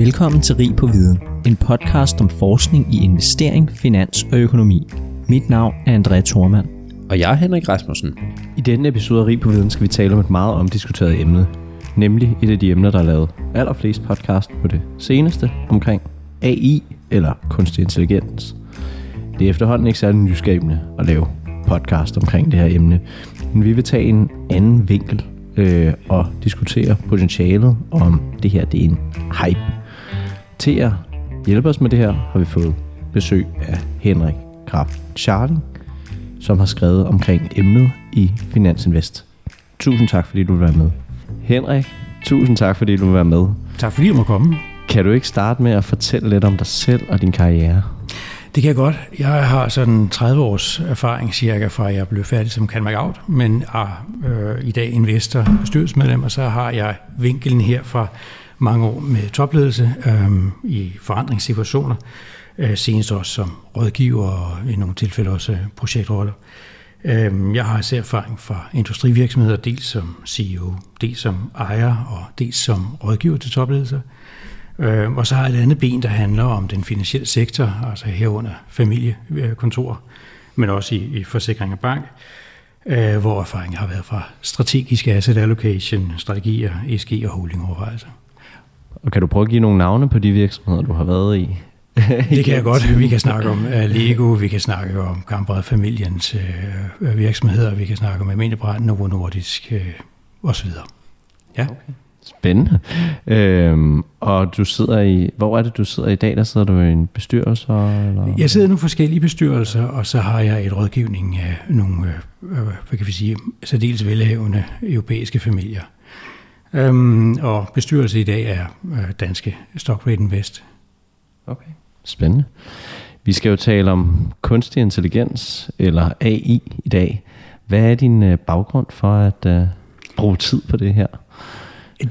Velkommen til Rig på Viden, en podcast om forskning i investering, finans og økonomi. Mit navn er André Thormand. Og jeg er Henrik Rasmussen. I denne episode af Rig på Viden skal vi tale om et meget omdiskuteret emne, nemlig et af de emner, der er lavet allerflest podcast på det seneste omkring AI eller kunstig intelligens. Det er efterhånden ikke særlig nyskabende at lave podcast omkring det her emne, men vi vil tage en anden vinkel øh, og diskutere potentialet, om det her det er en hype. Til at hjælpe os med det her, har vi fået besøg af Henrik Graf Charling, som har skrevet omkring emnet i Finansinvest. Tusind tak, fordi du vil være med. Henrik, tusind tak, fordi du vil være med. Tak fordi du må komme. Kan du ikke starte med at fortælle lidt om dig selv og din karriere? Det kan jeg godt. Jeg har sådan 30 års erfaring cirka fra, jeg blev færdig som Can Out, men er øh, i dag investor, bestyrelsesmedlem, og så har jeg vinkelen her fra mange år med topledelse øh, i forandringssituationer, øh, senest også som rådgiver og i nogle tilfælde også øh, projektroller. Øh, jeg har især erfaring fra industrivirksomheder, dels som CEO, dels som ejer og dels som rådgiver til topledelser. Øh, og så har jeg et andet ben, der handler om den finansielle sektor, altså herunder familiekontor, men også i, i forsikring og bank, øh, hvor erfaringen har været fra strategisk asset allocation, strategier, ESG og holdingovervejelser. Og kan du prøve at give nogle navne på de virksomheder, du har været i? det kan jeg godt. Vi kan snakke om uh, Lego, vi kan snakke om Kampered familiens uh, virksomheder, vi kan snakke om Almindelig Brand, Novo Nordisk uh, osv. Ja. Okay. Spændende. Øhm, og du sidder i, hvor er det, du sidder i dag? Der sidder du i en bestyrelse? Eller? Jeg sidder i nogle forskellige bestyrelser, og så har jeg et rådgivning af nogle, øh, hvad kan vi sige, særdeles velhavende europæiske familier. Øhm, og bestyrelse i dag er øh, danske Stockrate Invest. Okay, spændende. Vi skal jo tale om kunstig intelligens, eller AI i dag. Hvad er din øh, baggrund for at øh, bruge tid på det her?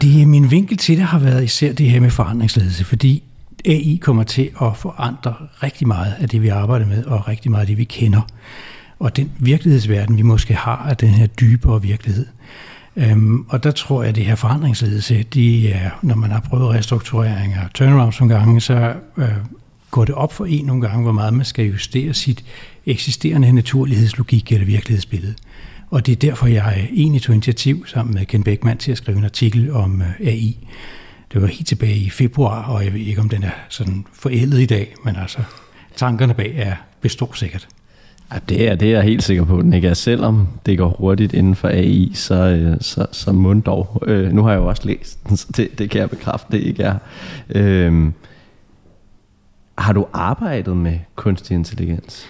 Det, min vinkel til det har været især det her med forandringsledelse, fordi AI kommer til at forandre rigtig meget af det, vi arbejder med, og rigtig meget af det, vi kender. Og den virkelighedsverden, vi måske har, er den her dybere virkelighed. Øhm, og der tror jeg, at det her forandringsledelse, de er, når man har prøvet restrukturering og turnarounds nogle gange, så øh, går det op for en nogle gange, hvor meget man skal justere sit eksisterende naturlighedslogik eller virkelighedsbillede. Og det er derfor, jeg egentlig tog initiativ sammen med Ken Beckmann til at skrive en artikel om øh, AI. Det var helt tilbage i februar, og jeg ved ikke, om den er sådan forældet i dag, men altså tankerne bag er består sikkert. Ja, det er, det er jeg helt sikker på, den ikke er. Selvom det går hurtigt inden for AI, øh, så, så, så mund dog. Øh, nu har jeg jo også læst den, så det, det kan jeg bekræfte, det ikke er. Øh, har du arbejdet med kunstig intelligens?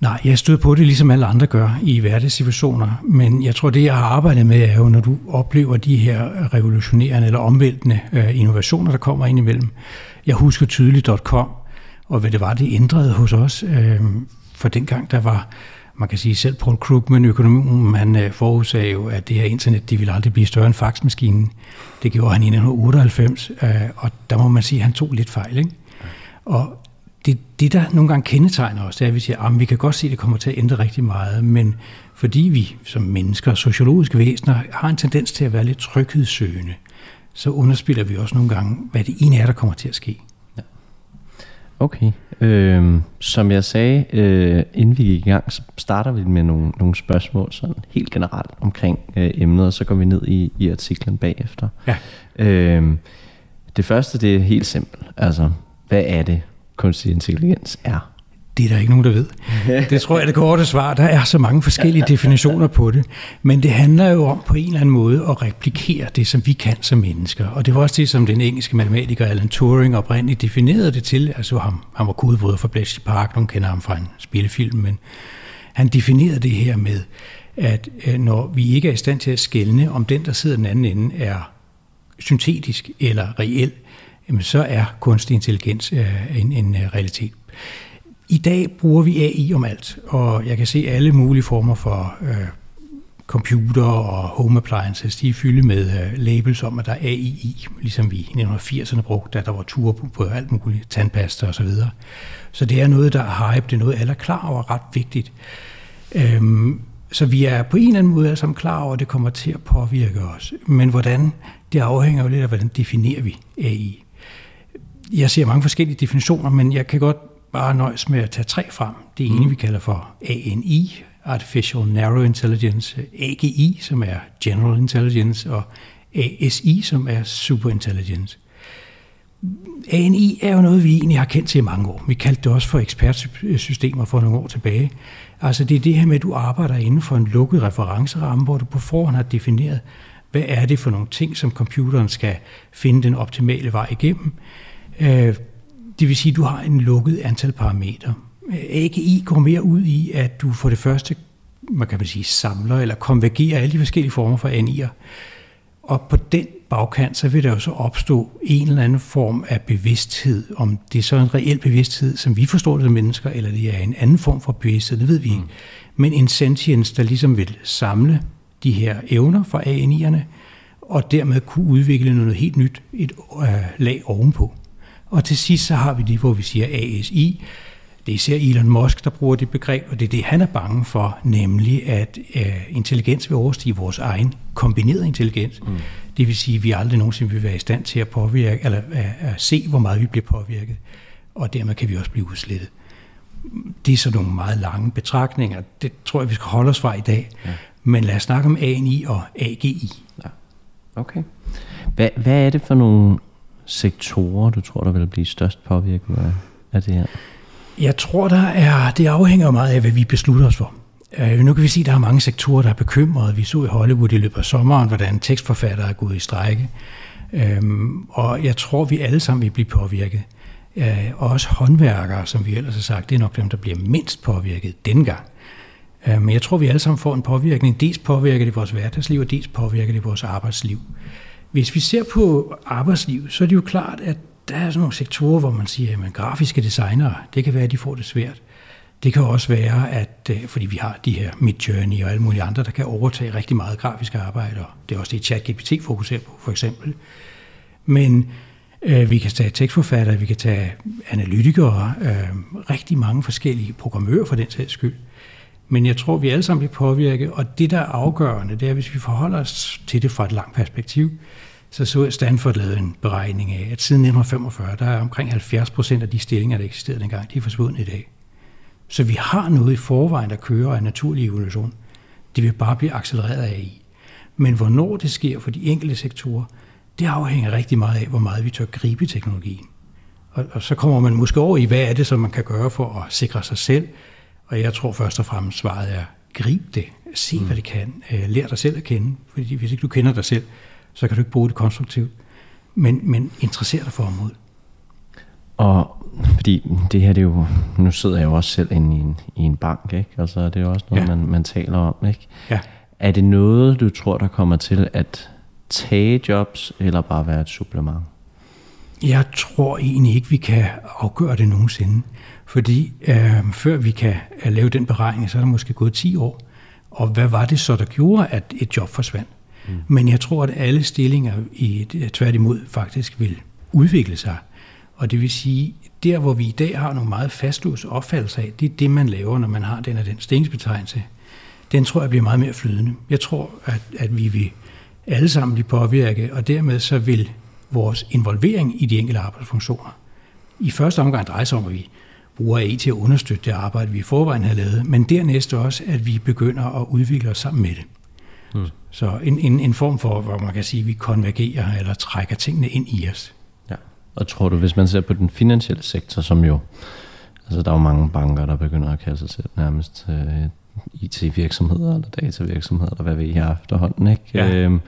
Nej, jeg støder på det, ligesom alle andre gør i hverdagssituationer. Men jeg tror, det jeg har arbejdet med, er jo, når du oplever de her revolutionerende eller omvæltende øh, innovationer, der kommer ind imellem. Jeg husker tydeligt .com, og hvad det var, det ændrede hos os. Øh, for dengang, der var, man kan sige, selv Paul Krugman, økonomen, han øh, forudsagde jo, at det her internet, det ville aldrig blive større end faxmaskinen. Det gjorde han i 1998, og der må man sige, at han tog lidt fejl. Ikke? Og det, det, der nogle gange kendetegner os, det er, at vi siger, at vi kan godt se, at det kommer til at ændre rigtig meget, men fordi vi som mennesker, sociologiske væsener, har en tendens til at være lidt tryghedssøgende, så underspiller vi også nogle gange, hvad det ene er, der kommer til at ske. Ja. Okay. Øh, som jeg sagde, øh, inden vi gik i gang, så starter vi med nogle, nogle spørgsmål sådan helt generelt omkring øh, emnet, og så går vi ned i, i artiklen bagefter. Ja. Øh, det første, det er helt simpelt. Altså, hvad er det, kunstig intelligens er? Det er der ikke nogen, der ved. Det tror jeg er det korte svar. Der er så mange forskellige definitioner på det. Men det handler jo om på en eller anden måde at replikere det, som vi kan som mennesker. Og det var også det, som den engelske matematiker Alan Turing oprindeligt definerede det til. Altså ham, han var kodebryder for Bletchley Park, nogen kender ham fra en spillefilm, men han definerede det her med, at øh, når vi ikke er i stand til at skelne, om den, der sidder den anden ende, er syntetisk eller reel, så er kunstig intelligens øh, en, en øh, realitet. I dag bruger vi AI om alt, og jeg kan se alle mulige former for øh, computer og home appliances, de er fyldt med øh, labels om, at der er AI i, ligesom vi i 1980'erne brugte, da der var tur på alt muligt, tandpasta og så videre. Så det er noget, der er hype, det er noget, alle er klar over, ret vigtigt. Øhm, så vi er på en eller anden måde alle sammen klar over, at det kommer til at påvirke os. Men hvordan, det afhænger jo lidt af, hvordan definerer vi AI jeg ser mange forskellige definitioner, men jeg kan godt bare nøjes med at tage tre frem. Det ene, mm. vi kalder for ANI, Artificial Narrow Intelligence, AGI, som er General Intelligence, og ASI, som er Super Intelligence. ANI er jo noget, vi egentlig har kendt til i mange år. Vi kaldte det også for ekspertsystemer for nogle år tilbage. Altså det er det her med, at du arbejder inden for en lukket referenceramme, hvor du på forhånd har defineret, hvad er det for nogle ting, som computeren skal finde den optimale vej igennem. Øh, det vil sige, at du har en lukket antal parametre. AGI går mere ud i, at du for det første man kan man sige, samler eller konvergerer alle de forskellige former for ANI'er. Og på den bagkant, så vil der jo så opstå en eller anden form af bevidsthed. Om det er så en reel bevidsthed, som vi forstår det som mennesker, eller det er en anden form for bevidsthed, det ved vi ikke. Mm. Men en sentience, der ligesom vil samle de her evner fra ANI'erne, og dermed kunne udvikle noget helt nyt, et øh, lag ovenpå. Og til sidst så har vi det, hvor vi siger ASI. Det er især Elon Musk, der bruger det begreb, og det er det, han er bange for, nemlig at øh, intelligens vil overstige vores egen kombineret intelligens. Mm. Det vil sige, at vi aldrig nogensinde vil være i stand til at påvirke, eller at, at se, hvor meget vi bliver påvirket, og dermed kan vi også blive udslettet. Det er så nogle meget lange betragtninger. Det tror jeg, vi skal holde os fra i dag. Ja. Men lad os snakke om ANI og AGI. Ja. Okay. Hvad, hvad er det for nogle sektorer, du tror, der vil blive størst påvirket af, af det her? Jeg tror, der er, det afhænger meget af, hvad vi beslutter os for. Øh, nu kan vi sige, at der er mange sektorer, der er bekymrede. Vi så i Hollywood i løbet af sommeren, hvordan tekstforfattere er gået i strække. Um, øhm, og jeg tror, vi alle sammen vil blive påvirket. Uh, også håndværkere, som vi ellers har sagt, det er nok dem, der bliver mindst påvirket dengang. Uh, men jeg tror, vi alle sammen får en påvirkning. Dels påvirker det vores hverdagsliv, og dels påvirker det vores arbejdsliv. Hvis vi ser på arbejdslivet, så er det jo klart, at der er sådan nogle sektorer, hvor man siger, at grafiske designere, det kan være, at de får det svært. Det kan også være, at øh, fordi vi har de her Midjourney og alle mulige andre, der kan overtage rigtig meget grafiske arbejde, og det er også det, ChatGPT fokuserer på, for eksempel. Men øh, vi kan tage tekstforfattere, vi kan tage analytikere, øh, rigtig mange forskellige programmører for den sags skyld. Men jeg tror, vi alle sammen bliver påvirket, og det, der er afgørende, det er, hvis vi forholder os til det fra et langt perspektiv, så så Stanford lavet en beregning af, at siden 1945, der er omkring 70 procent af de stillinger, der eksisterede dengang, de er forsvundet i dag. Så vi har noget i forvejen, der kører af naturlig evolution. Det vil bare blive accelereret af i. Men hvornår det sker for de enkelte sektorer, det afhænger rigtig meget af, hvor meget vi tør gribe teknologien. Og, og så kommer man måske over i, hvad er det, som man kan gøre for at sikre sig selv. Og jeg tror først og fremmest svaret er, grib det. Se, mm. hvad det kan. Øh, lær dig selv at kende. Fordi hvis ikke du kender dig selv, så kan du ikke bruge det konstruktivt. Men, men interesser dig for området. Og fordi det her, det er jo, nu sidder jeg jo også selv inde i en, i en bank, ikke? Og så er det jo også noget, ja. man, man taler om, ikke? Ja. Er det noget, du tror, der kommer til at tage jobs, eller bare være et supplement? Jeg tror egentlig ikke, vi kan afgøre det nogensinde. Fordi øh, før vi kan uh, lave den beregning, så er der måske gået 10 år. Og hvad var det så, der gjorde, at et job forsvandt? Mm. Men jeg tror, at alle stillinger i tværtimod faktisk vil udvikle sig. Og det vil sige, der hvor vi i dag har nogle meget fastlåste opfattelser af, det er det, man laver, når man har den og den stillingsbetegnelse. Den tror jeg bliver meget mere flydende. Jeg tror, at, at vi vil alle sammen blive påvirket, og dermed så vil vores involvering i de enkelte arbejdsfunktioner i første omgang dreje sig om, at vi bruger AI til at understøtte det arbejde, vi i forvejen har lavet, men dernæst også, at vi begynder at udvikle os sammen med det. Mm. Så en, en, en form for, hvor man kan sige, at vi konvergerer eller trækker tingene ind i os. Ja. Og tror du, hvis man ser på den finansielle sektor, som jo, altså der er jo mange banker, der begynder at kalde sig selv nærmest øh, IT-virksomheder eller datavirksomheder, eller hvad vi har efterhånden, ikke? Ja. Øhm,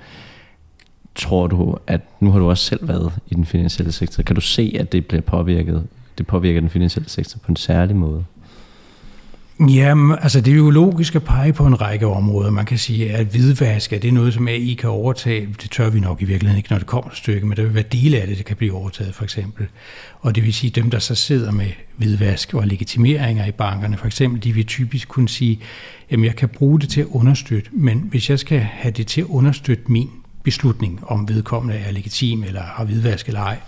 tror du, at nu har du også selv været i den finansielle sektor, kan du se, at det bliver påvirket, det påvirker den finansielle sektor på en særlig måde? Jamen, altså det er jo logisk at pege på en række områder. Man kan sige, at hvidvask, er det noget, som AI kan overtage? Det tør vi nok i virkeligheden ikke, når det kommer et stykke, men der vil være dele af det, der kan blive overtaget, for eksempel. Og det vil sige, dem, der så sidder med hvidvask og legitimeringer i bankerne, for eksempel, de vil typisk kunne sige, jamen jeg kan bruge det til at understøtte, men hvis jeg skal have det til at understøtte min beslutning, om vedkommende er legitim eller har hvidvask eller ej,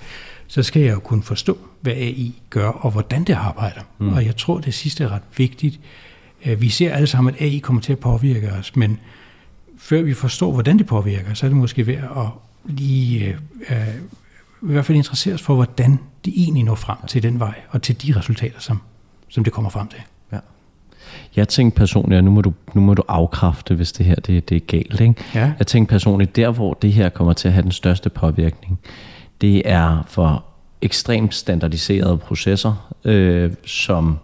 så skal jeg jo kunne forstå, hvad AI gør, og hvordan det arbejder. Mm. Og jeg tror, det sidste er ret vigtigt. Øh, vi ser alle sammen, at AI kommer til at påvirke os, men før vi forstår, hvordan det påvirker, så er det måske værd at lige øh, i hvert fald interessere os for, hvordan de egentlig når frem til den vej, og til de resultater, som, som det kommer frem til. Ja. Jeg tænkte personligt, og nu må du, nu må du afkræfte, hvis det her det, det er galt. Ikke? Ja. Jeg tænkte personligt, der hvor det her kommer til at have den største påvirkning, det er for ekstremt standardiserede processer, øh, som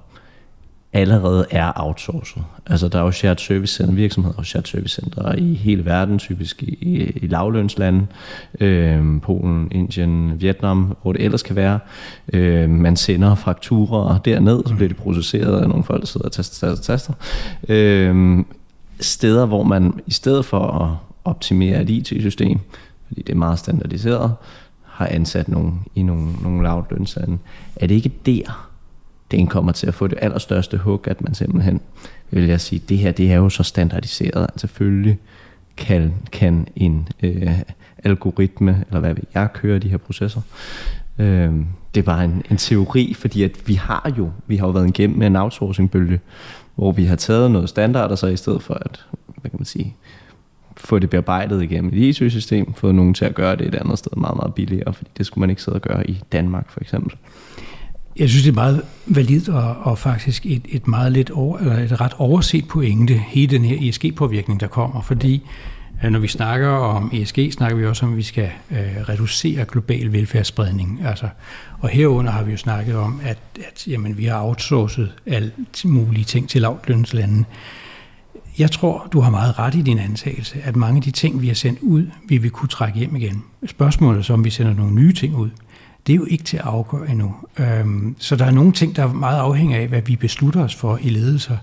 allerede er outsourcet. Altså der er jo shared service center, virksomheder og shared service center i hele verden, typisk i, i, i lavlønslande, øh, Polen, Indien, Vietnam, hvor det ellers kan være. Øh, man sender fakturer derned, så bliver de processeret af nogle folk, der sidder og taster, taster, taster. Øh, steder, hvor man i stedet for at optimere et IT-system, fordi det er meget standardiseret, har ansat nogen i nogle, nogle lavlønslande. Er det ikke der, det kommer til at få det allerstørste hug, at man simpelthen vil jeg sige, det her det er jo så standardiseret, at selvfølgelig kan, kan en øh, algoritme, eller hvad ved jeg, køre de her processer. Øh, det er bare en, en teori, fordi at vi har jo, vi har jo været igennem en outsourcing-bølge, hvor vi har taget noget standard, og så i stedet for at, hvad kan man sige, få det bearbejdet igennem et e IT-system, få nogen til at gøre det et andet sted meget, meget billigere, fordi det skulle man ikke sidde og gøre i Danmark for eksempel. Jeg synes, det er meget validt og, og faktisk et, et meget lidt over, eller et ret overset pointe, hele den her ESG-påvirkning, der kommer, fordi øh, når vi snakker om ESG, snakker vi også om, at vi skal øh, reducere global velfærdsspredning. Altså, og herunder har vi jo snakket om, at, at jamen, vi har outsourcet alt mulige ting til lavtlønslande. Jeg tror, du har meget ret i din antagelse, at mange af de ting, vi har sendt ud, vi vil kunne trække hjem igen. Spørgsmålet er så, om vi sender nogle nye ting ud det er jo ikke til at afgøre endnu. Øhm, så der er nogle ting, der er meget afhængige af, hvad vi beslutter os for i ledelser.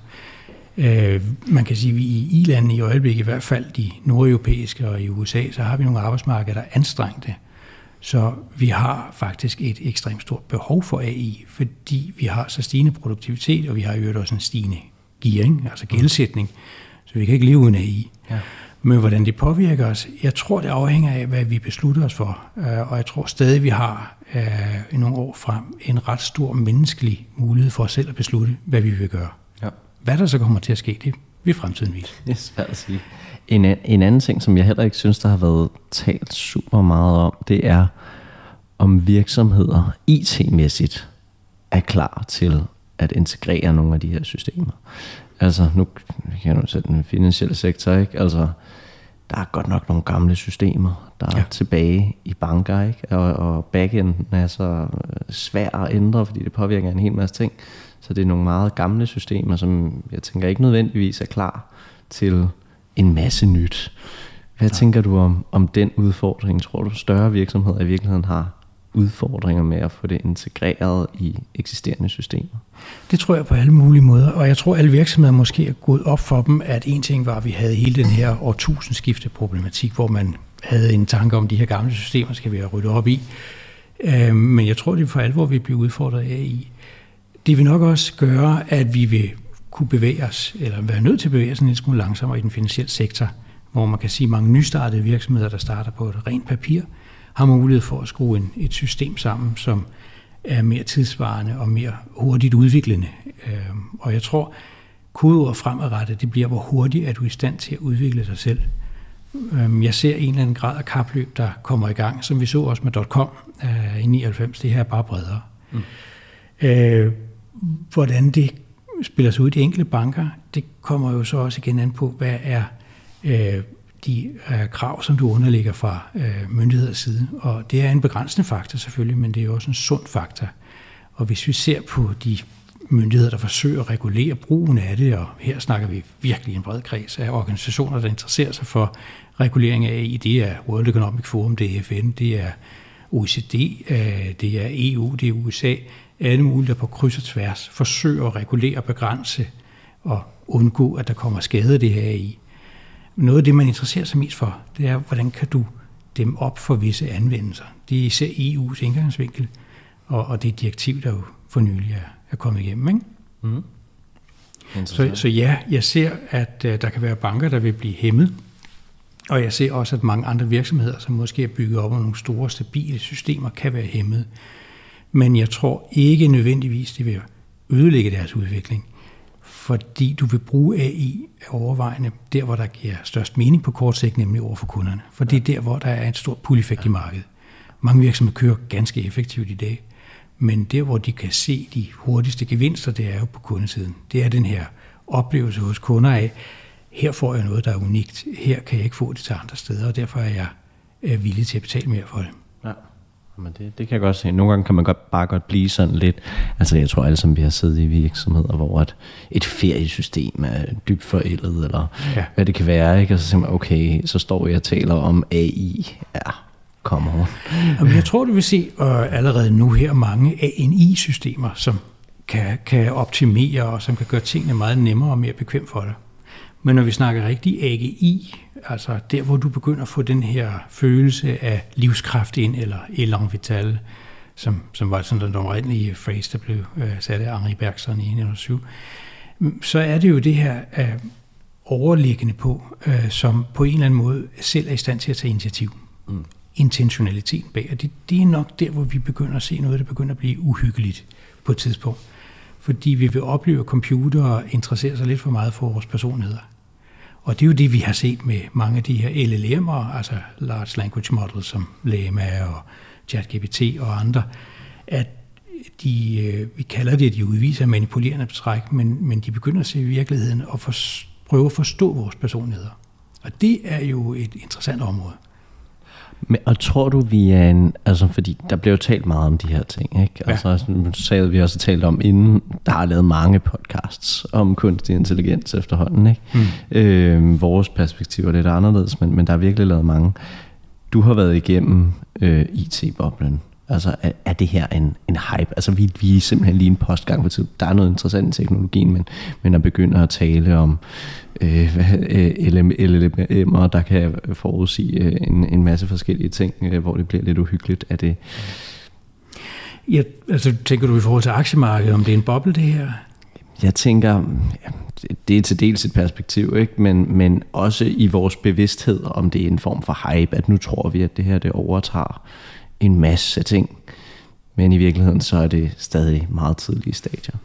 Øh, man kan sige, at vi i Irland i øjeblikket, i hvert fald de nordeuropæiske og i USA, så har vi nogle arbejdsmarkeder, der er anstrengte. Så vi har faktisk et ekstremt stort behov for AI, fordi vi har så stigende produktivitet, og vi har jo også en stigende gearing, altså gældsætning. Så vi kan ikke leve uden AI. Ja. Men hvordan det påvirker os, jeg tror, det afhænger af, hvad vi beslutter os for. Øh, og jeg tror stadig, vi har øh, i nogle år frem en ret stor menneskelig mulighed for os selv at beslutte, hvad vi vil gøre. Ja. Hvad der så kommer til at ske, det vil fremtiden vise. Det er svært at sige. En, en anden ting, som jeg heller ikke synes, der har været talt super meget om, det er, om virksomheder IT-mæssigt er klar til at integrere nogle af de her systemer. Altså, nu kan jeg jo sætte den finansielle sektor, ikke? Altså, der er godt nok nogle gamle systemer, der er ja. tilbage i banker, ikke? Og, og backenden er så øh, svær at ændre, fordi det påvirker en hel masse ting. Så det er nogle meget gamle systemer, som jeg tænker ikke nødvendigvis er klar til en masse nyt. Hvad ja. tænker du om, om den udfordring? Tror du, større virksomheder i virkeligheden har udfordringer med at få det integreret i eksisterende systemer? Det tror jeg på alle mulige måder, og jeg tror, at alle virksomheder måske er gået op for dem, at en ting var, at vi havde hele den her årtusindskifte problematik, hvor man havde en tanke om, de her gamle systemer skal vi have ryddet op i. Øhm, men jeg tror, det er for alvor, vi bliver udfordret af i. Det vil nok også gøre, at vi vil kunne bevæge os, eller være nødt til at bevæge os en lille smule langsommere i den finansielle sektor, hvor man kan sige, at mange nystartede virksomheder, der starter på et rent papir, har mulighed for at skrue en, et system sammen, som er mere tidsvarende og mere hurtigt udviklende. Øh, og jeg tror, kodeord fremadrettet, det bliver, hvor hurtigt er du i stand til at udvikle dig selv. Øh, jeg ser en eller anden grad af kapløb, der kommer i gang, som vi så også med .com øh, i 99. Det her er bare bredere. Mm. Øh, hvordan det spiller sig ud i de enkelte banker, det kommer jo så også igen an på, hvad er øh, de øh, krav, som du underlægger fra øh, myndigheders side. Og det er en begrænsende faktor selvfølgelig, men det er også en sund faktor. Og hvis vi ser på de myndigheder, der forsøger at regulere brugen af det, og her snakker vi virkelig en bred kreds af organisationer, der interesserer sig for regulering af AI. Det er World Economic Forum, det er FN, det er OECD, øh, det er EU, det er USA. Alle mulige, der på kryds og tværs forsøger at regulere, begrænse og undgå, at der kommer skade det her i. Noget af det, man interesserer sig mest for, det er, hvordan kan du dem op for visse anvendelser. Det er især EU's indgangsvinkel, og, og det direktiv, der jo for nylig er, er kommet igennem. Ikke? Mm. Så, så ja, jeg ser, at uh, der kan være banker, der vil blive hæmmet, og jeg ser også, at mange andre virksomheder, som måske er bygget op af nogle store, stabile systemer, kan være hæmmet. Men jeg tror ikke nødvendigvis, det vil ødelægge deres udvikling fordi du vil bruge AI overvejende der, hvor der giver størst mening på kort sigt, nemlig over for kunderne. For det er der, hvor der er en stor pull-effekt i markedet. Mange virksomheder kører ganske effektivt i dag, men der, hvor de kan se de hurtigste gevinster, det er jo på kundesiden. Det er den her oplevelse hos kunder af, her får jeg noget, der er unikt, her kan jeg ikke få det til andre steder, og derfor er jeg villig til at betale mere for det. Men det, det kan jeg godt se. Nogle gange kan man godt, bare godt blive sådan lidt... Altså jeg tror alle som vi har siddet i virksomheder, hvor et, et feriesystem er dybt forældet, eller ja. hvad det kan være. Ikke? Og så siger man, okay, så står jeg og taler om AI. Ja, kom over. Jamen, jeg tror, du vil se uh, allerede nu her mange ANI-systemer, som kan, kan optimere og som kan gøre tingene meget nemmere og mere bekvemt for dig. Men når vi snakker rigtig AGI, altså der, hvor du begynder at få den her følelse af livskraft ind, eller elan vital, som, som var sådan den oprindelige phrase, der blev uh, sat af Henri Bergson i 1907, så er det jo det her uh, overliggende på, uh, som på en eller anden måde selv er i stand til at tage initiativ. Mm. Intentionaliteten bag, og det, det er nok der, hvor vi begynder at se noget, der begynder at blive uhyggeligt på et tidspunkt. Fordi vi vil opleve, at computere interesserer sig lidt for meget for vores personligheder. Og det er jo det, vi har set med mange af de her LLM'er, altså Large Language Models som Lama og ChatGPT og andre, at de, øh, vi kalder det, at de udviser manipulerende træk, men, men de begynder at se virkeligheden og for, prøve at forstå vores personligheder. Og det er jo et interessant område. Men, og tror du, vi er en... Altså, fordi der bliver jo talt meget om de her ting, ikke? Ja. Altså, nu sagde vi også talt om, inden der har lavet mange podcasts om kunstig intelligens efterhånden, ikke? Mm. Øh, vores perspektiv er lidt anderledes, men, men der er virkelig lavet mange. Du har været igennem øh, IT-boblen. Altså, er, er det her en, en hype? Altså, vi, vi er simpelthen lige en postgang på tid. Der er noget interessant i teknologien, men, men at begynde at tale om øh, LLM'er, der kan forudsige øh, en, en masse forskellige ting, øh, hvor det bliver lidt uhyggeligt. Er det... Ja, altså, tænker du i forhold til aktiemarkedet, om det er en boble, det her? Jeg tænker, det er til dels et perspektiv, ikke? Men, men også i vores bevidsthed, om det er en form for hype, at nu tror vi, at det her det overtager en masse ting. Men i virkeligheden så er det stadig meget tidlige stadier.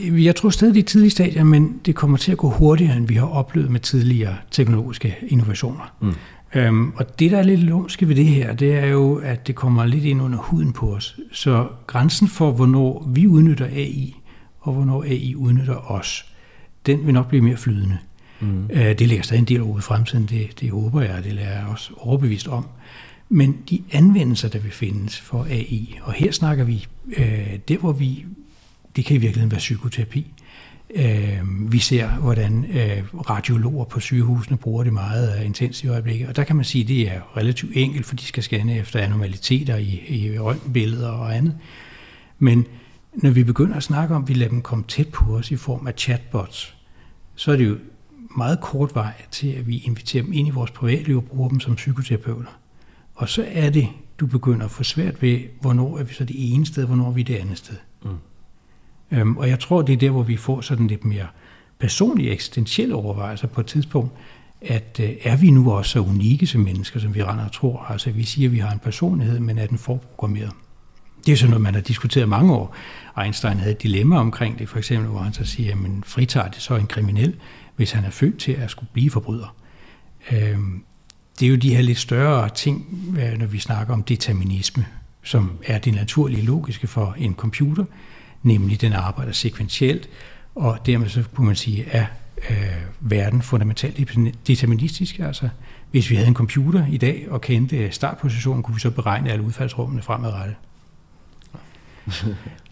Jeg tror stadig, det er tidlige stadier, men det kommer til at gå hurtigere, end vi har oplevet med tidligere teknologiske innovationer. Mm. Øhm, og det, der er lidt lumske ved det her, det er jo, at det kommer lidt ind under huden på os. Så grænsen for, hvornår vi udnytter AI, og hvornår AI udnytter os, den vil nok blive mere flydende. Mm. Øh, det ligger stadig en del over i fremtiden, det, det håber jeg, og det er jeg også overbevist om. Men de anvendelser, der vil findes for AI, og her snakker vi, øh, der hvor vi, det kan i virkeligheden være psykoterapi, øh, vi ser, hvordan øh, radiologer på sygehusene bruger det meget øh, intensivt i øjeblikket, og der kan man sige, at det er relativt enkelt, for de skal scanne efter anormaliteter i, i røntgenbilleder og andet. Men når vi begynder at snakke om, at vi lader dem komme tæt på os i form af chatbots, så er det jo meget kort vej til, at vi inviterer dem ind i vores privatliv og bruger dem som psykoterapeuter. Og så er det, du begynder at få svært ved, hvornår er vi så det ene sted, hvornår er vi det andet sted. Mm. Øhm, og jeg tror, det er der, hvor vi får sådan lidt mere personlige, eksistentielle overvejelser på et tidspunkt, at øh, er vi nu også så unikke som mennesker, som vi render og tror? Altså vi siger, at vi har en personlighed, men er den forprogrammeret? Det er sådan noget, man har diskuteret mange år. Einstein havde et dilemma omkring det, for eksempel, hvor han så siger, men fritager det så en kriminel, hvis han er født til at skulle blive forbryder? Øhm, det er jo de her lidt større ting, øh, når vi snakker om determinisme, som er det naturlige logiske for en computer, nemlig den arbejder sekventielt, og dermed så kunne man sige, er øh, verden fundamentalt deterministisk. Altså, hvis vi havde en computer i dag og kendte startpositionen, kunne vi så beregne alle udfaldsrummene fremadrettet.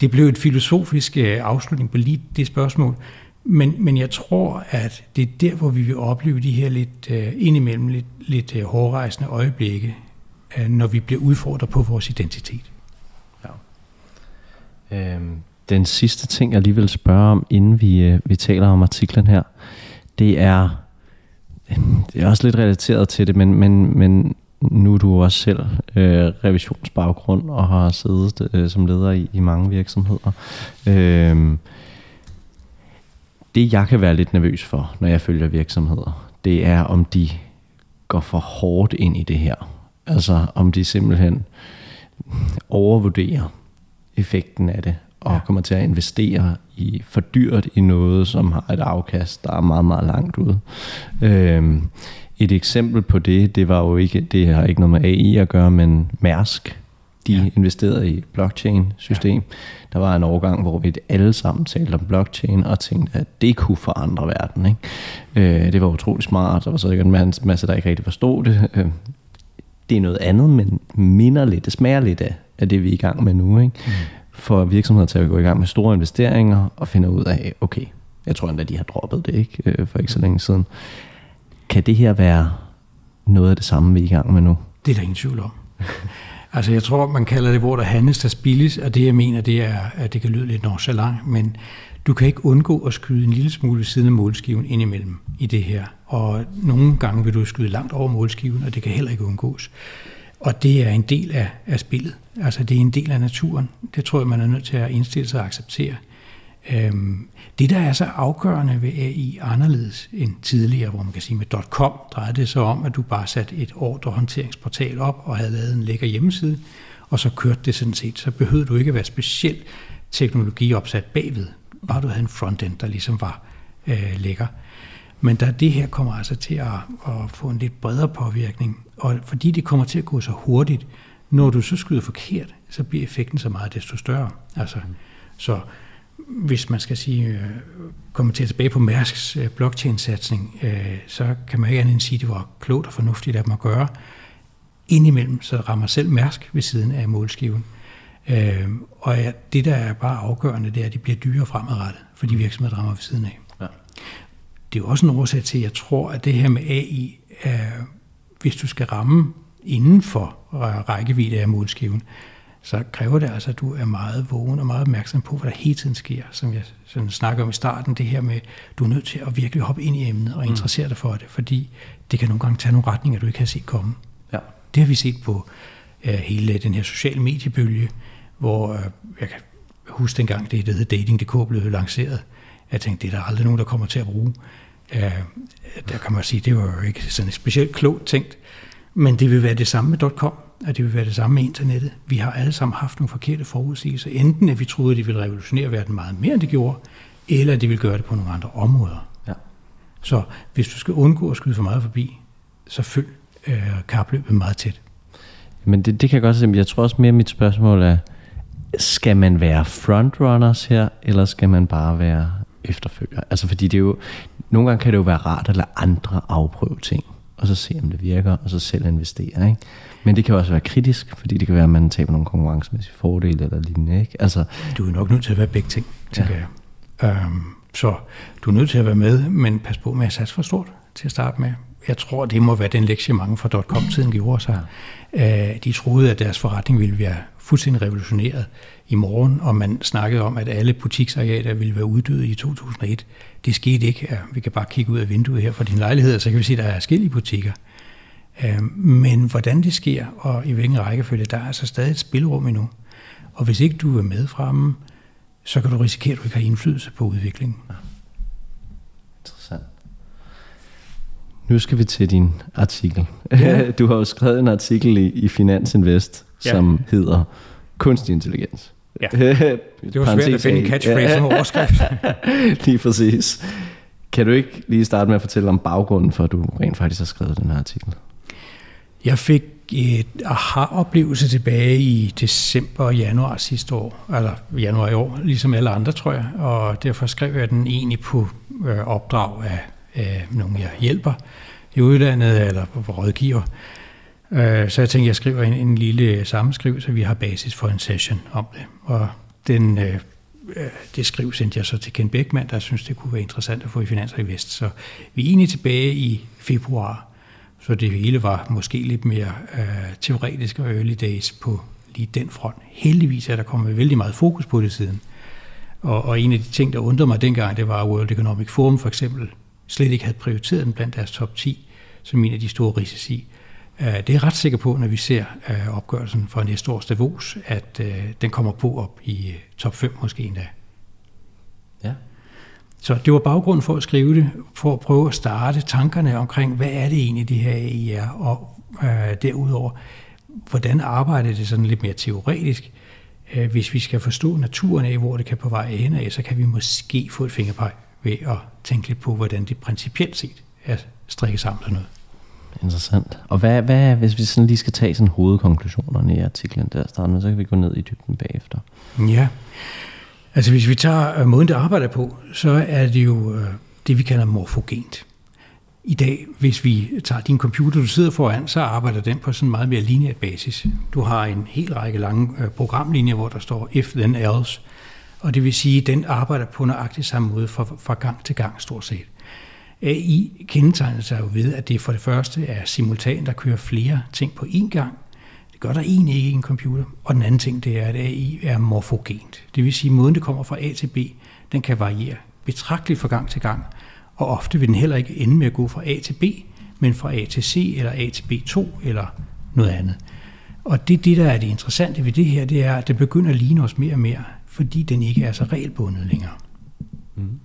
Det blev et filosofisk øh, afslutning på lige det spørgsmål, men, men jeg tror, at det er der, hvor vi vil opleve de her lidt øh, indimellem lidt, lidt øh, uh, hårdrejsende øjeblikke, når vi bliver udfordret på vores identitet. Ja. Øhm, den sidste ting, jeg lige vil spørge om, inden vi, øh, vi taler om artiklen her, det er, det er også lidt relateret til det, men, men, men nu er du også selv øh, revisionsbaggrund og har siddet øh, som leder i, i mange virksomheder. Øh, det jeg kan være lidt nervøs for, når jeg følger virksomheder, det er om de går for hårdt ind i det her. Altså om de simpelthen overvurderer effekten af det, og ja. kommer til at investere i for dyrt i noget, som har et afkast, der er meget, meget langt ude. Øhm, et eksempel på det, det var jo ikke, det har ikke noget med AI at gøre, men Mærsk, de ja. investerede i blockchain-system. Ja. Der var en overgang, hvor vi alle sammen talte om blockchain og tænkte, at det kunne forandre verden. Ikke? Øh, det var utrolig smart, der var så ikke en masse, der ikke rigtig forstod det. Øh, det er noget andet, men minder lidt, det smager lidt af, af det, vi er i gang med nu. Ikke? Mm. For virksomheder til at gå i gang med store investeringer og finde ud af, okay, jeg tror endda, de har droppet det ikke øh, for ikke så længe siden. Kan det her være noget af det samme, vi er i gang med nu? Det er der ingen tvivl om. altså jeg tror, man kalder det, hvor der handles, der spilles, og det jeg mener, det er, at det kan lyde lidt nonchalant, men du kan ikke undgå at skyde en lille smule ved siden af målskiven indimellem i det her. Og nogle gange vil du skyde langt over målskiven, og det kan heller ikke undgås. Og det er en del af, af spillet. Altså det er en del af naturen. Det tror jeg, man er nødt til at indstille sig og acceptere. Øhm, det, der er så afgørende ved AI anderledes end tidligere, hvor man kan sige med .com, drejede det sig om, at du bare satte et ordrehåndteringsportal op og havde lavet en lækker hjemmeside, og så kørte det sådan set. Så behøvede du ikke at være specielt teknologiopsat bagved. Bare du havde en frontend, der ligesom var øh, lækker. Men da det her kommer altså til at, at få en lidt bredere påvirkning, og fordi det kommer til at gå så hurtigt, når du så skyder forkert, så bliver effekten så meget desto større. Altså, så hvis man skal sige, øh, kommentere tilbage på Mærsks øh, blockchain-satsning, øh, så kan man ikke andet end sige, at det var klogt og fornuftigt at man gøre. Indimellem så rammer selv Mærsk ved siden af målskiven. Og det, der er bare afgørende, det er, at de bliver dyre fremadrettet, for de virksomheder rammer ved siden af. Det er jo også en årsag til, at jeg tror, at det her med AI, hvis du skal ramme inden for rækkevidde af målskiven, så kræver det altså, at du er meget vågen og meget opmærksom på, hvad der hele tiden sker. Som jeg sådan snakker om i starten, det her med, du er nødt til at virkelig hoppe ind i emnet og mm. interessere dig for det, fordi det kan nogle gange tage nogle retninger, du ikke har set komme. Ja. Det har vi set på uh, hele den her sociale mediebølge, hvor uh, jeg kan huske dengang, det der hedder Dating.dk blev lanceret. Jeg tænkte, det er der aldrig nogen, der kommer til at bruge. Uh, der kan man sige, det var jo ikke sådan specielt klogt tænkt, men det vil være det samme med .com at det vil være det samme med internettet. Vi har alle sammen haft nogle forkerte forudsigelser. Enten at vi troede, at det ville revolutionere verden meget mere, end det gjorde, eller at det ville gøre det på nogle andre områder. Ja. Så hvis du skal undgå at skyde for meget forbi, så følg øh, kapløbet meget tæt. Men det, det kan jeg godt se, jeg tror også mere, at mit spørgsmål er, skal man være frontrunners her, eller skal man bare være efterfølger? Altså fordi det er jo, nogle gange kan det jo være rart at lade andre afprøve ting, og så se, om det virker, og så selv investere. Ikke? Men det kan også være kritisk, fordi det kan være, at man taber nogle konkurrencemæssige fordele eller lignende. Ikke? Altså, du er nok nødt til at være begge ting, tænker ja. jeg. Øhm, så du er nødt til at være med, men pas på med at satse for stort til at starte med. Jeg tror, det må være den lektie, mange fra .com-tiden gjorde sig. Ja. Øh, de troede, at deres forretning ville være fuldstændig revolutioneret i morgen, og man snakkede om, at alle butiksarealer ville være uddøde i 2001. Det skete ikke. Ja, vi kan bare kigge ud af vinduet her fra din lejlighed, så kan vi se, at der er forskellige butikker. Øh, men hvordan det sker, og i hvilken rækkefølge, der er altså stadig et spilrum endnu. Og hvis ikke du er med fremme, så kan du risikere, at du ikke har indflydelse på udviklingen. Ja. Interessant. Nu skal vi til din artikel. Ja. Du har jo skrevet en artikel i, i Finans Invest, ja. som hedder Kunstig Intelligens. Ja. Det var svært at finde en catchphrase som overskrift. lige præcis. Kan du ikke lige starte med at fortælle om baggrunden for, at du rent faktisk har skrevet den her artikel? Jeg fik et aha-oplevelse tilbage i december og januar sidste år, eller januar i år, ligesom alle andre, tror jeg, og derfor skrev jeg den egentlig på øh, opdrag af, øh, nogen, jeg hjælper i udlandet eller på rådgiver. Øh, så jeg tænkte, jeg skriver en, en lille sammenskriv, så vi har basis for en session om det. Og den, øh, øh, det skriv sendte jeg så til Ken Beckmann, der synes, det kunne være interessant at få i Finans i Vest. Så vi er egentlig tilbage i februar så det hele var måske lidt mere øh, teoretisk og early days på lige den front. Heldigvis er der kommet vældig meget fokus på det siden. Og, og en af de ting, der undrede mig dengang, det var, World Economic Forum for eksempel slet ikke havde prioriteret den blandt deres top 10 som en af de store risici. Uh, det er jeg ret sikker på, når vi ser uh, opgørelsen fra næste års Davos, at uh, den kommer på op i top 5 måske endda. Ja. Så det var baggrunden for at skrive det, for at prøve at starte tankerne omkring, hvad er det egentlig, det her AI er, og øh, derudover, hvordan arbejder det sådan lidt mere teoretisk. Øh, hvis vi skal forstå naturen af, hvor det kan på vej hen af, så kan vi måske få et fingerpeg ved at tænke lidt på, hvordan det principielt set er strikket sammen sådan noget. interessant. Og hvad, hvad, hvis vi sådan lige skal tage sådan hovedkonklusionerne i artiklen der starten, så kan vi gå ned i dybden bagefter. Ja, altså hvis vi tager øh, måden, det arbejder på, så er det jo øh, det, vi kalder morfogent. I dag, hvis vi tager din computer, du sidder foran, så arbejder den på sådan en meget mere lineært basis. Du har en hel række lange øh, programlinjer, hvor der står if, then, else. Og det vil sige, at den arbejder på nøjagtig samme måde fra, fra gang til gang stort set. AI kendetegner sig jo ved, at det for det første er simultant, der kører flere ting på én gang. Det gør der egentlig ikke i en computer. Og den anden ting, det er, at AI er morfogent. Det vil sige, at måden det kommer fra A til B, den kan variere betragteligt fra gang til gang. Og ofte vil den heller ikke ende med at gå fra A til B, men fra A til C, eller A til B2, eller noget andet. Og det, det der er det interessante ved det her, det er, at det begynder at ligne os mere og mere, fordi den ikke er så regelbundet længere. Mm.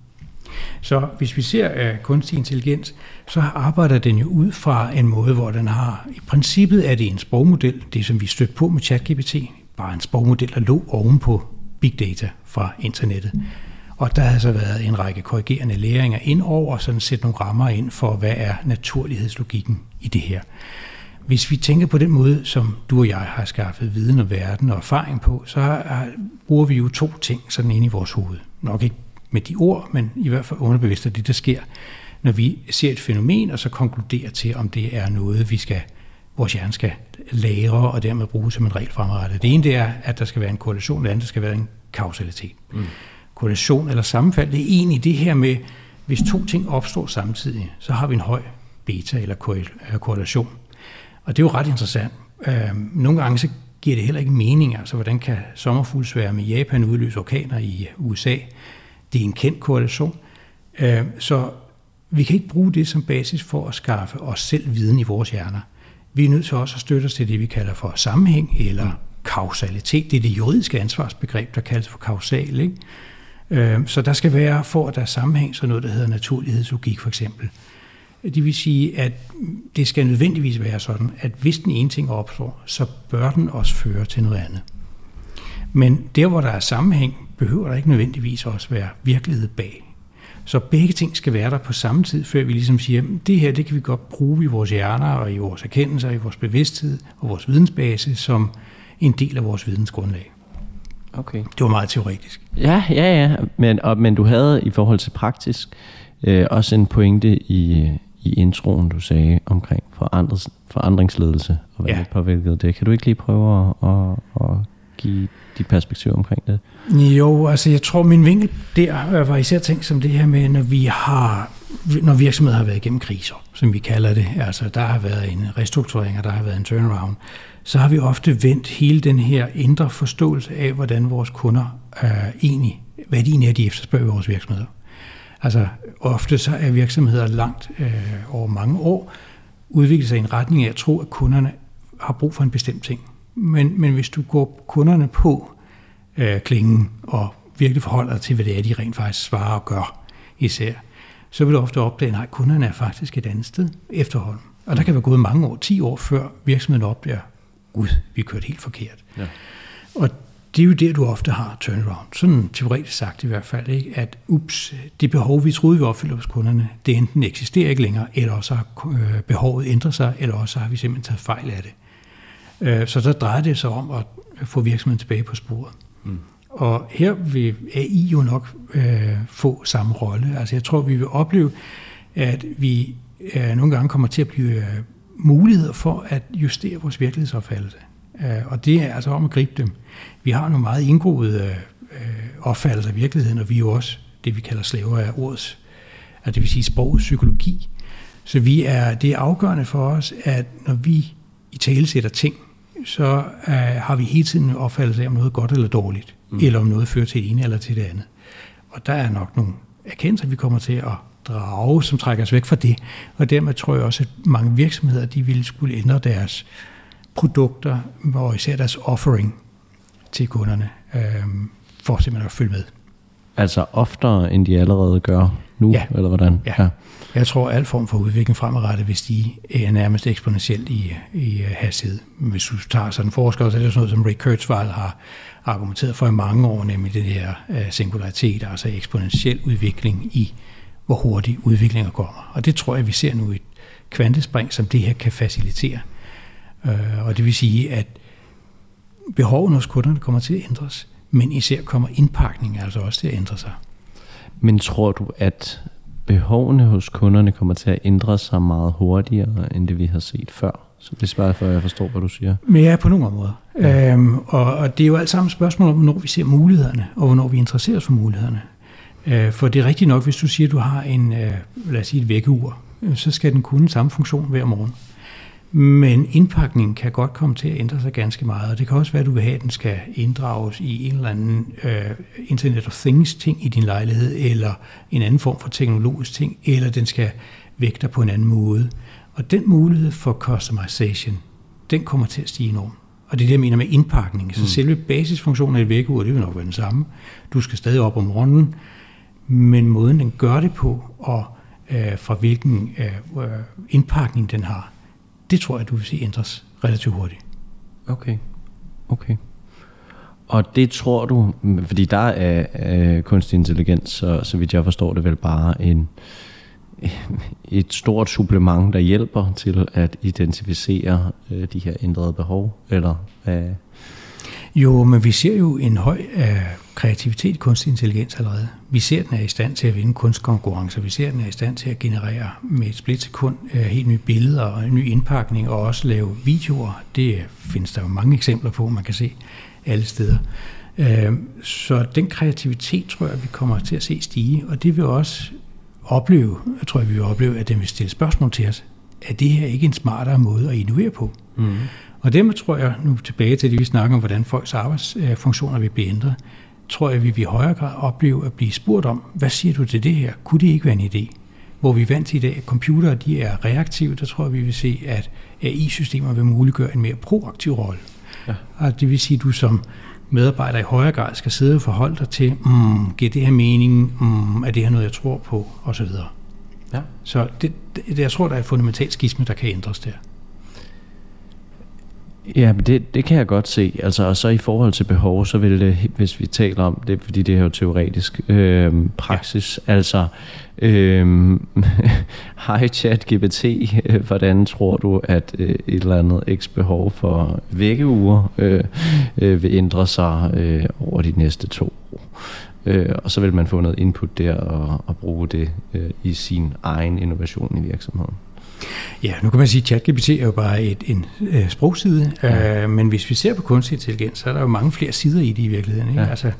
Så hvis vi ser uh, kunstig intelligens, så arbejder den jo ud fra en måde, hvor den har, i princippet er det en sprogmodel, det som vi støtter på med ChatGPT, bare en sprogmodel, der lå ovenpå big data fra internettet. Og der har så været en række korrigerende læringer ind over, sådan sætte nogle rammer ind for, hvad er naturlighedslogikken i det her. Hvis vi tænker på den måde, som du og jeg har skaffet viden om verden og erfaring på, så bruger vi jo to ting sådan inde i vores hoved. Nok ikke med de ord, men i hvert fald underbevidst af det, der sker, når vi ser et fænomen, og så konkluderer til, om det er noget, vi skal, vores hjerne skal lære og dermed bruge som en regel fremadrettet. Det ene det er, at der skal være en korrelation, det andet skal være en kausalitet. Mm. Korrelation eller sammenfald, det er egentlig det her med, hvis to ting opstår samtidig, så har vi en høj beta eller korrelation. Og det er jo ret interessant. Øhm, nogle gange så giver det heller ikke mening, altså hvordan kan sommerfuglsværme i Japan udløse orkaner i øh, USA? Det er en kendt korrelation. Øh, så vi kan ikke bruge det som basis for at skaffe os selv viden i vores hjerner. Vi er nødt til også at støtte os til det, vi kalder for sammenhæng eller kausalitet. Det er det juridiske ansvarsbegreb, der kaldes for kausal. Ikke? Øhm, så der skal være, for at der er sammenhæng, så noget, der hedder naturlighedslogik for eksempel. Det vil sige, at det skal nødvendigvis være sådan, at hvis den ene ting opstår, så bør den også føre til noget andet. Men der, hvor der er sammenhæng, behøver der ikke nødvendigvis også være virkelighed bag. Så begge ting skal være der på samme tid, før vi ligesom siger, at det her det kan vi godt bruge i vores hjerner og i vores erkendelser, i vores bevidsthed og vores vidensbase som en del af vores vidensgrundlag. Okay. Det var meget teoretisk. Ja, ja, ja. Men, og, men du havde i forhold til praktisk øh, også en pointe i, i introen, du sagde omkring forandres, forandringsledelse og hvad ja. det påvirkede det. Kan du ikke lige prøve at, at, at give dit perspektiv omkring det? Jo, altså jeg tror, min vinkel der var især tænkt som det her med, når vi har når virksomheder har været igennem kriser, som vi kalder det, altså der har været en restrukturering, og der har været en turnaround, så har vi ofte vendt hele den her indre forståelse af, hvordan vores kunder er egentlig, hvad de egentlig er, de efterspørger i vores virksomheder. Altså ofte så er virksomheder langt øh, over mange år udviklet sig i en retning af at tro, at kunderne har brug for en bestemt ting. Men, men hvis du går kunderne på øh, klingen og virkelig forholder dig til, hvad det er, de rent faktisk svarer og gør især, så vil du ofte opdage, at kunderne er faktisk et andet sted efterhånden. Og der kan være gået mange år, 10 år før virksomheden opdager, gud, vi kørt helt forkert. Ja. Og det er jo der, du ofte har turnaround. Sådan teoretisk sagt i hvert fald, ikke? at ups, det behov, vi troede, vi opfylder hos kunderne, det enten eksisterer ikke længere, eller også har øh, behovet ændret sig, eller også har vi simpelthen taget fejl af det. Øh, så der drejer det sig om at få virksomheden tilbage på sporet. Mm. Og her vil AI jo nok øh, få samme rolle. Altså jeg tror, vi vil opleve, at vi øh, nogle gange kommer til at blive øh, muligheder for at justere vores virkelighedsopfattelse. Øh, og det er altså om at gribe dem. Vi har nogle meget indgroede øh, opfattelser af virkeligheden, og vi er jo også det, vi kalder slaver af ordets, altså det vil sige sprogets psykologi. Så vi er, det er afgørende for os, at når vi i tale sætter ting, så øh, har vi hele tiden en opfattelse af, om noget er godt eller dårligt, mm. eller om noget fører til det ene eller til det andet. Og der er nok nogle erkendelser, vi kommer til at drage, som trækker os væk fra det. Og dermed tror jeg også, at mange virksomheder, de ville skulle ændre deres produkter, og især deres offering til kunderne, øh, for simpelthen at følge med. Altså oftere, end de allerede gør nu, ja. eller hvordan? Ja. ja. Jeg tror, at al form for udvikling fremadrettet, hvis de er nærmest eksponentielt i, i hastighed. Hvis du tager sådan en forsker, så er det sådan noget, som Ray Kurzweil har argumenteret for i mange år, nemlig det her uh, singularitet, altså eksponentiel udvikling i, hvor hurtigt udviklinger kommer. Og det tror jeg, vi ser nu i kvantespring, som det her kan facilitere. Øh, og det vil sige, at behovene hos kunderne kommer til at ændres, men især kommer indpakningen altså også til at ændre sig. Men tror du, at behovene hos kunderne kommer til at ændre sig meget hurtigere, end det vi har set før? Så det er bare for, at jeg forstår, hvad du siger. Men ja, på nogle områder. Ja. Øhm, og, og det er jo alt sammen et spørgsmål om, hvornår vi ser mulighederne, og hvornår vi interesserer os for mulighederne. Øh, for det er rigtigt nok, hvis du siger, at du har en, øh, lad os sige et vækkeur, øh, så skal den kunne samme funktion hver morgen. Men indpakningen kan godt komme til at ændre sig ganske meget, og det kan også være, at du vil have, at den skal inddrages i en eller anden uh, Internet of Things ting i din lejlighed, eller en anden form for teknologisk ting, eller den skal vægte dig på en anden måde. Og den mulighed for customization, den kommer til at stige enormt. Og det er det, jeg mener med indpakning. Så mm. selve basisfunktionen af et vækkeur, det vil nok være den samme. Du skal stadig op om morgenen, men måden den gør det på, og uh, fra hvilken uh, indpakning den har, det tror jeg, du vil se ændres relativt hurtigt. Okay, okay. Og det tror du, fordi der er øh, kunstig intelligens, så, så vidt jeg forstår det vel bare en, et stort supplement, der hjælper til at identificere øh, de her ændrede behov, eller hvad? Jo, men vi ser jo en høj af kreativitet kunstig intelligens allerede. Vi ser, at den er i stand til at vinde kunstkonkurrencer. Vi ser, at den er i stand til at generere med et splitsekund øh, helt nye billeder og en ny indpakning, og også lave videoer. Det findes der jo mange eksempler på, man kan se alle steder. Øh, så den kreativitet tror jeg, vi kommer til at se stige, og det vil også opleve, jeg tror jeg, vi vil opleve, at den vil stille spørgsmål til os. Er det her ikke en smartere måde at innovere på? Mm. Og dermed tror jeg, nu tilbage til det, vi snakker om, hvordan folks arbejdsfunktioner vil blive ændret, tror jeg, vi vil i højere grad opleve at blive spurgt om, hvad siger du til det her? Kunne det ikke være en idé? Hvor vi er vant til i dag, at computere de er reaktive, der tror jeg, vi vil se, at AI-systemer vil muliggøre en mere proaktiv rolle. Ja. Og det vil sige, at du som medarbejder i højere grad skal sidde og forholde dig til, mm, giver det her mening, mm, er det her noget, jeg tror på, osv. Ja. Så det, det, jeg tror, der er et fundamentalt skisme, der kan ændres der. Ja, men det, det kan jeg godt se. Altså, og så i forhold til behov, så vil det, hvis vi taler om det, fordi det er jo teoretisk øh, praksis, ja. altså øh, hej chat GPT, hvordan tror du, at øh, et eller andet x behov for vækkeuger øh, øh, vil ændre sig øh, over de næste to år? Øh, og så vil man få noget input der og, og bruge det øh, i sin egen innovation i virksomheden. Ja, nu kan man sige, at ChatGPT er jo bare et, en øh, sprogside, ja. øh, men hvis vi ser på kunstig intelligens, så er der jo mange flere sider i det i virkeligheden. Ikke? Ja. Altså,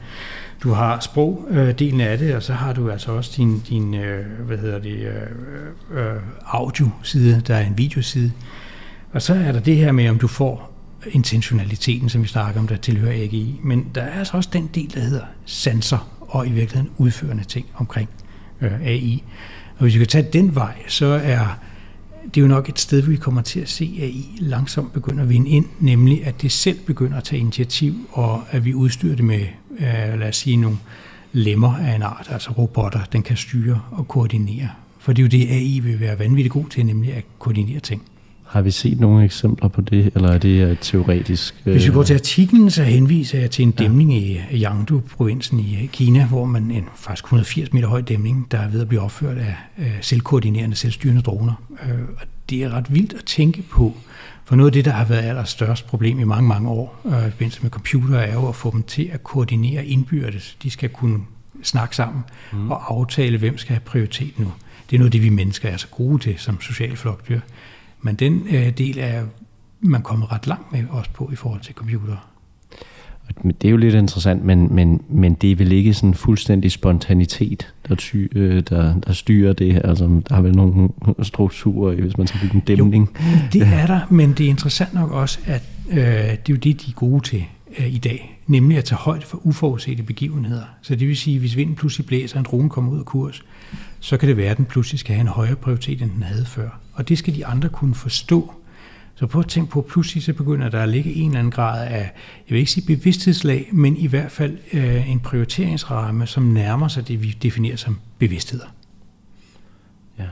du har sprogdelen øh, af det, og så har du altså også din, din øh, hvad hedder det, øh, øh, audio-side, der er en videoside. Og så er der det her med, om du får intentionaliteten, som vi snakker om, der tilhører AGI. Men der er altså også den del, der hedder sanser, og i virkeligheden udførende ting omkring øh, AI. Og hvis vi kan tage den vej, så er det er jo nok et sted, vi kommer til at se AI langsomt begynder at vinde ind, nemlig at det selv begynder at tage initiativ, og at vi udstyrer det med, øh, lad os sige, nogle lemmer af en art, altså robotter, den kan styre og koordinere. For det er jo det, AI vil være vanvittigt god til, nemlig at koordinere ting. Har vi set nogle eksempler på det, eller er det uh, teoretisk? Uh... Hvis vi går til artiklen, så henviser jeg til en dæmning ja. i Yangdu-provinsen i Kina, hvor man en faktisk 180 meter høj dæmning, der er ved at blive opført af uh, selvkoordinerende, selvstyrende droner. Og det er ret vildt at tænke på, for noget af det, der har været allerstørst problem i mange, mange år i forbindelse med computer, er jo at få dem til at koordinere indbyrdes. De skal kunne snakke sammen mm. og aftale, hvem skal have prioritet nu. Det er noget det, vi mennesker er så gode til som sociale flokdyr. Men den øh, del er man kommet ret langt med også på i forhold til computer. Det er jo lidt interessant, men, men, men det er vel ikke sådan fuldstændig spontanitet, der, ty, øh, der, der styrer det? Altså, der har vel nogle strukturer, hvis man skal bygge en dæmning? Jo, det er der, men det er interessant nok også, at øh, det er jo det, de er gode til øh, i dag, nemlig at tage højde for uforudsete begivenheder. Så det vil sige, hvis vinden pludselig blæser, og en drone kommer ud af kurs, så kan det være, at den pludselig skal have en højere prioritet, end den havde før. Og det skal de andre kunne forstå. Så prøv at tænke på, at pludselig så begynder der at ligge en eller anden grad af, jeg vil ikke sige bevidsthedslag, men i hvert fald øh, en prioriteringsramme, som nærmer sig det, vi definerer som bevidstheder. Ja,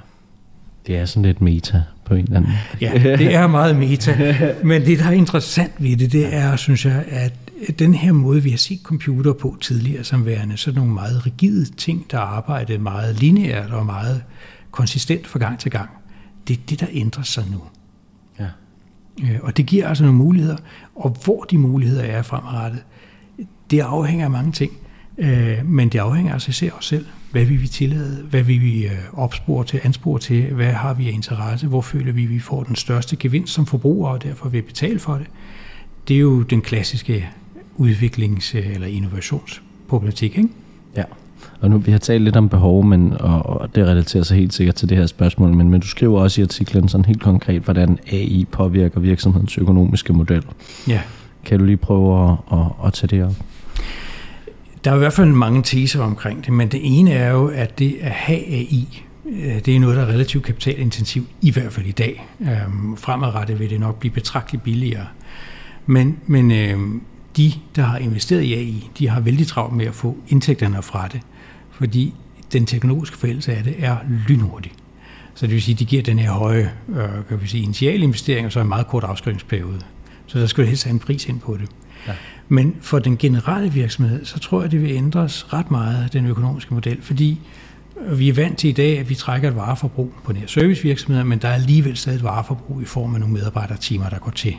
det er sådan lidt meta på en eller anden Ja, det er meget meta. Men det, der er interessant ved det, det er, synes jeg, at den her måde, vi har set computer på tidligere som værende, sådan nogle meget rigide ting, der arbejdede meget lineært og meget konsistent fra gang til gang, det er det, der ændrer sig nu. Ja. Øh, Og det giver altså nogle muligheder, og hvor de muligheder er fremadrettet, det afhænger af mange ting. Øh, Men det afhænger altså især os selv. Hvad vil vi tillade? Hvad vil vi øh, opspore til, anspore til? Hvad har vi af interesse? Hvor føler vi, at vi får den største gevinst som forbrugere, og derfor vil betale for det? Det er jo den klassiske udviklings- eller innovationsproblematik, ikke? Ja. Og nu, vi har talt lidt om behov, men, og, og det relaterer sig helt sikkert til det her spørgsmål, men, men du skriver også i artiklen sådan helt konkret, hvordan AI påvirker virksomhedens økonomiske model. Ja. Kan du lige prøve at, at, at tage det op? Der er i hvert fald mange teser omkring det, men det ene er jo, at det at have AI, øh, det er noget, der er relativt kapitalintensivt, i hvert fald i dag. Øhm, Fremadrettet vil det nok blive betragteligt billigere. Men, men øh, de, der har investeret i AI, de har vældig travlt med at få indtægterne fra det, fordi den teknologiske forældelse af det er lynhurtig. Så det vil sige, at de giver den her høje øh, kan vi sige, initialinvestering, og så en meget kort afskrivningsperiode. Så der skal du helst have en pris ind på det. Ja. Men for den generelle virksomhed, så tror jeg, det vil ændres ret meget, den økonomiske model, fordi vi er vant til i dag, at vi trækker et vareforbrug på nær servicevirksomheder, men der er alligevel stadig et vareforbrug i form af nogle medarbejdertimer, der går til.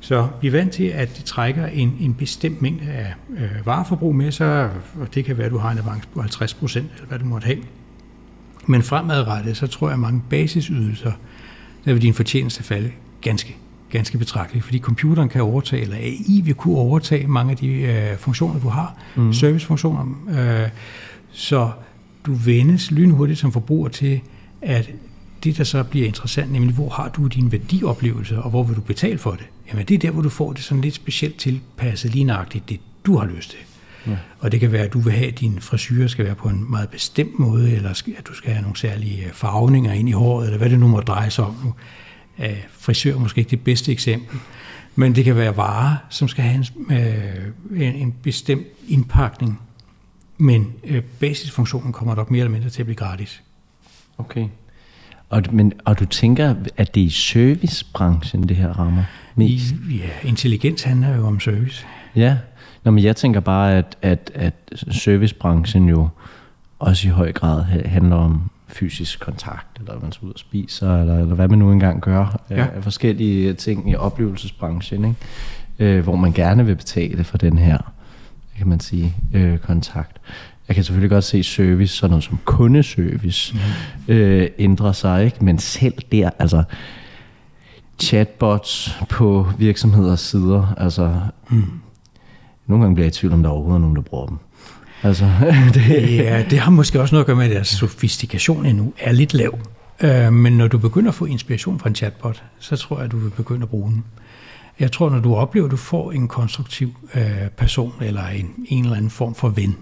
Så vi er vant til, at de trækker en, en bestemt mængde af øh, vareforbrug med sig, og det kan være, at du har en avance på 50 procent, eller hvad du måtte have. Men fremadrettet, så tror jeg, at mange basisydelser, der vil din fortjeneste falde ganske, ganske betragteligt, fordi computeren kan overtage, eller AI vil kunne overtage mange af de øh, funktioner, du har, mm. servicefunktioner. Øh, så du vendes lynhurtigt som forbruger til, at det, der så bliver interessant, nemlig hvor har du din værdioplevelser, og hvor vil du betale for det? Jamen det er der, hvor du får det sådan lidt specielt tilpasset lige nøjagtigt, det du har lyst til. Ja. Og det kan være, at du vil have, at din frisyr skal være på en meget bestemt måde, eller at du skal have nogle særlige farvninger ind i håret, eller hvad det nu må dreje sig om nu. Frisør er måske ikke det bedste eksempel, men det kan være varer, som skal have en, en, en bestemt indpakning, men basisfunktionen kommer nok mere eller mindre til at blive gratis. Okay. Og, men, og du tænker, at det er i servicebranchen, det her rammer mest? Ja, intelligens handler jo om service. Ja, Nå, men jeg tænker bare, at, at, at servicebranchen jo også i høj grad handler om fysisk kontakt, eller man skal ud og spiser, eller, eller hvad man nu engang gør ja. af forskellige ting i oplevelsesbranchen, ikke? Øh, hvor man gerne vil betale for den her, kan man sige, øh, kontakt. Jeg kan selvfølgelig godt se service, sådan noget som kundeservice, mm. øh, ændrer sig, ikke? men selv der, altså chatbots på virksomheders sider, altså mm. nogle gange bliver jeg i tvivl om, der er overhovedet nogen, der bruger dem. Altså, det... Ja, det har måske også noget at gøre med, at deres sofistikation endnu er lidt lav. Øh, men når du begynder at få inspiration fra en chatbot, så tror jeg, at du vil begynde at bruge den. Jeg tror, når du oplever, at du får en konstruktiv øh, person, eller en, en eller anden form for ven,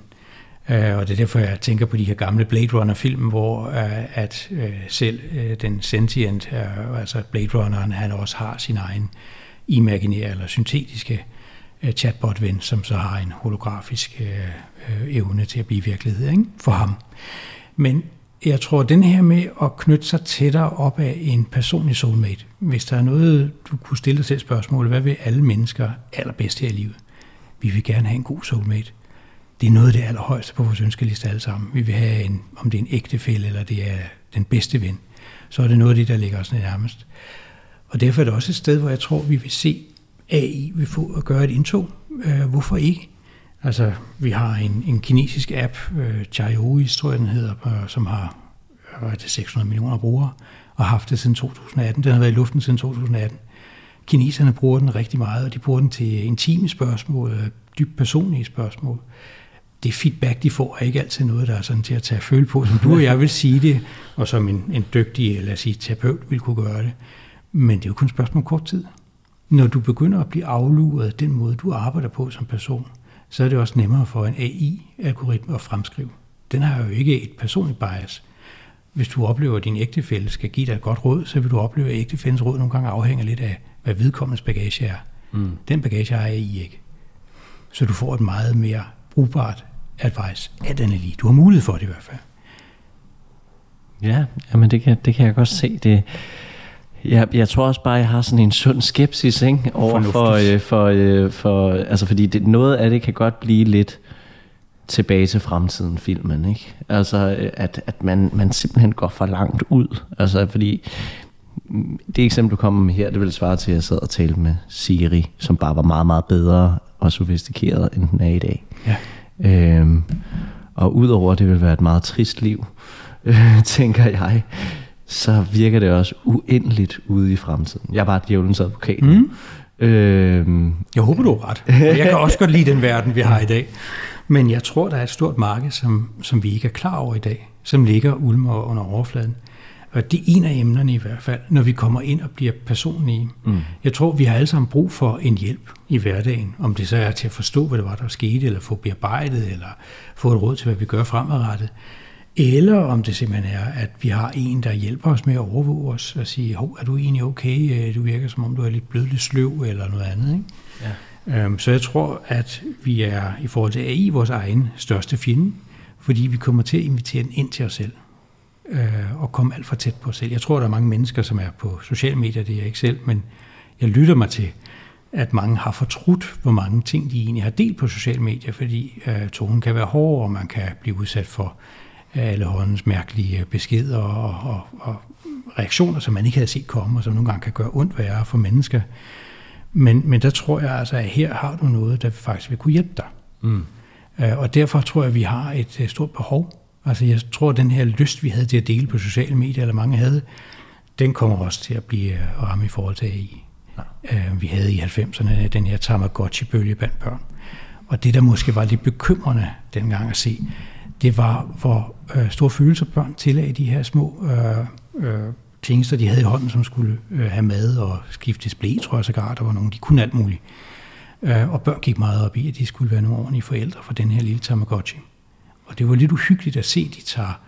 øh, og det er derfor, jeg tænker på de her gamle Blade Runner-film, hvor øh, at øh, selv øh, den sentient, øh, altså Blade Runneren, han også har sin egen imaginære eller syntetiske øh, chatbot-ven, som så har en holografisk øh, øh, evne til at blive virkelighed ikke? for ham. Men jeg tror, at den her med at knytte sig tættere op af en personlig soulmate, hvis der er noget, du kunne stille dig selv spørgsmål, hvad vil alle mennesker allerbedst her i livet? Vi vil gerne have en god soulmate. Det er noget af det allerhøjeste på vores ønskeliste alle sammen. Vi vil have, en, om det er en ægtefælle, eller det er den bedste ven, så er det noget af det, der ligger os nærmest. Og derfor er det også et sted, hvor jeg tror, vi vil se AI vil få at gøre et indtog. Øh, hvorfor ikke? Altså, vi har en, en kinesisk app, øh, Chaiouis, tror jeg den hedder, øh, som har øh, 600 millioner brugere, og har haft det siden 2018. Den har været i luften siden 2018. Kineserne bruger den rigtig meget, og de bruger den til intime spørgsmål, øh, dybt personlige spørgsmål. Det feedback, de får, er ikke altid noget, der er sådan til at tage føle på, som du og jeg vil sige det, og som en, en dygtig, lad os sige, terapeut vil kunne gøre det. Men det er jo kun et spørgsmål om kort tid. Når du begynder at blive afluret af den måde, du arbejder på som person, så er det også nemmere for en AI-algoritme at fremskrive. Den har jo ikke et personligt bias. Hvis du oplever, at din ægtefælle skal give dig et godt råd, så vil du opleve, at ægtefællens råd nogle gange afhænger lidt af, hvad vedkommendes bagage er. Mm. Den bagage har AI ikke. Så du får et meget mere brugbart advice af den lige. Du har mulighed for det i hvert fald. Ja, jamen det kan, det kan jeg godt se. Det, jeg, jeg tror også bare, jeg har sådan en sund skepsis ikke? over for, øh, for, øh, for, altså fordi det, noget af det kan godt blive lidt tilbage til fremtiden filmen, ikke? Altså, øh, at, at man, man simpelthen går for langt ud. Altså, fordi mm, det eksempel, du kommer med her, det vil svare til, at jeg sad og talte med Siri, som bare var meget, meget bedre og sofistikeret, end den er i dag. Ja. Øhm, og udover at det vil være et meget trist liv, øh, tænker jeg, så virker det også uendeligt ude i fremtiden. Jeg er bare djævelens advokat. Mm. Øhm, Jeg håber, du har ret. Jeg kan også godt lide den verden, vi har i dag. Men jeg tror, der er et stort marked, som, som vi ikke er klar over i dag, som ligger ulmer under overfladen. Og det er en af emnerne i hvert fald, når vi kommer ind og bliver personlige. Mm. Jeg tror, vi har alle sammen brug for en hjælp i hverdagen. Om det så er til at forstå, hvad det var, der skete, eller få bearbejdet, eller få et råd til, hvad vi gør fremadrettet. Eller om det simpelthen er, at vi har en, der hjælper os med at overvåge os og sige, hov, er du egentlig okay? Øh, Du virker som om, du er lidt blevet lidt sløv eller noget andet. Ikke? Ja. Øhm, så jeg tror, at vi er i forhold til AI vores egen største fjende, fordi vi kommer til at invitere den ind til os selv øh, og komme alt for tæt på selv. Jeg tror, der er mange mennesker, som er på sociale medier, det er jeg ikke selv, men jeg lytter mig til, at mange har fortrudt, hvor mange ting de egentlig har delt på sociale medier, fordi øh, tonen kan være hård, og man kan blive udsat for øh, alle håndens mærkelige beskeder og, og, og reaktioner, som man ikke havde set komme, og som nogle gange kan gøre ondt værre for mennesker. Men, men der tror jeg altså, at her har du noget, der faktisk vil kunne hjælpe dig. Mm. Øh, Og derfor tror jeg, at vi har et øh, stort behov. Altså jeg tror, at den her lyst, vi havde til at dele på sociale medier, eller mange havde, den kommer også til at blive øh, ramme i forhold til AI. Ja. Vi havde i 90'erne den her Tamagotchi-bølge blandt børn. Og det, der måske var lidt bekymrende dengang at se, det var, hvor øh, store følelser børn tillagde de her små øh, øh, tjenester, de havde i hånden, som skulle øh, have mad og skifte display, tror jeg sågar. Der var nogen, de kunne alt muligt. Øh, og børn gik meget op i, at de skulle være nogle ordentlige forældre for den her lille Tamagotchi. Og det var lidt uhyggeligt at se, at de tager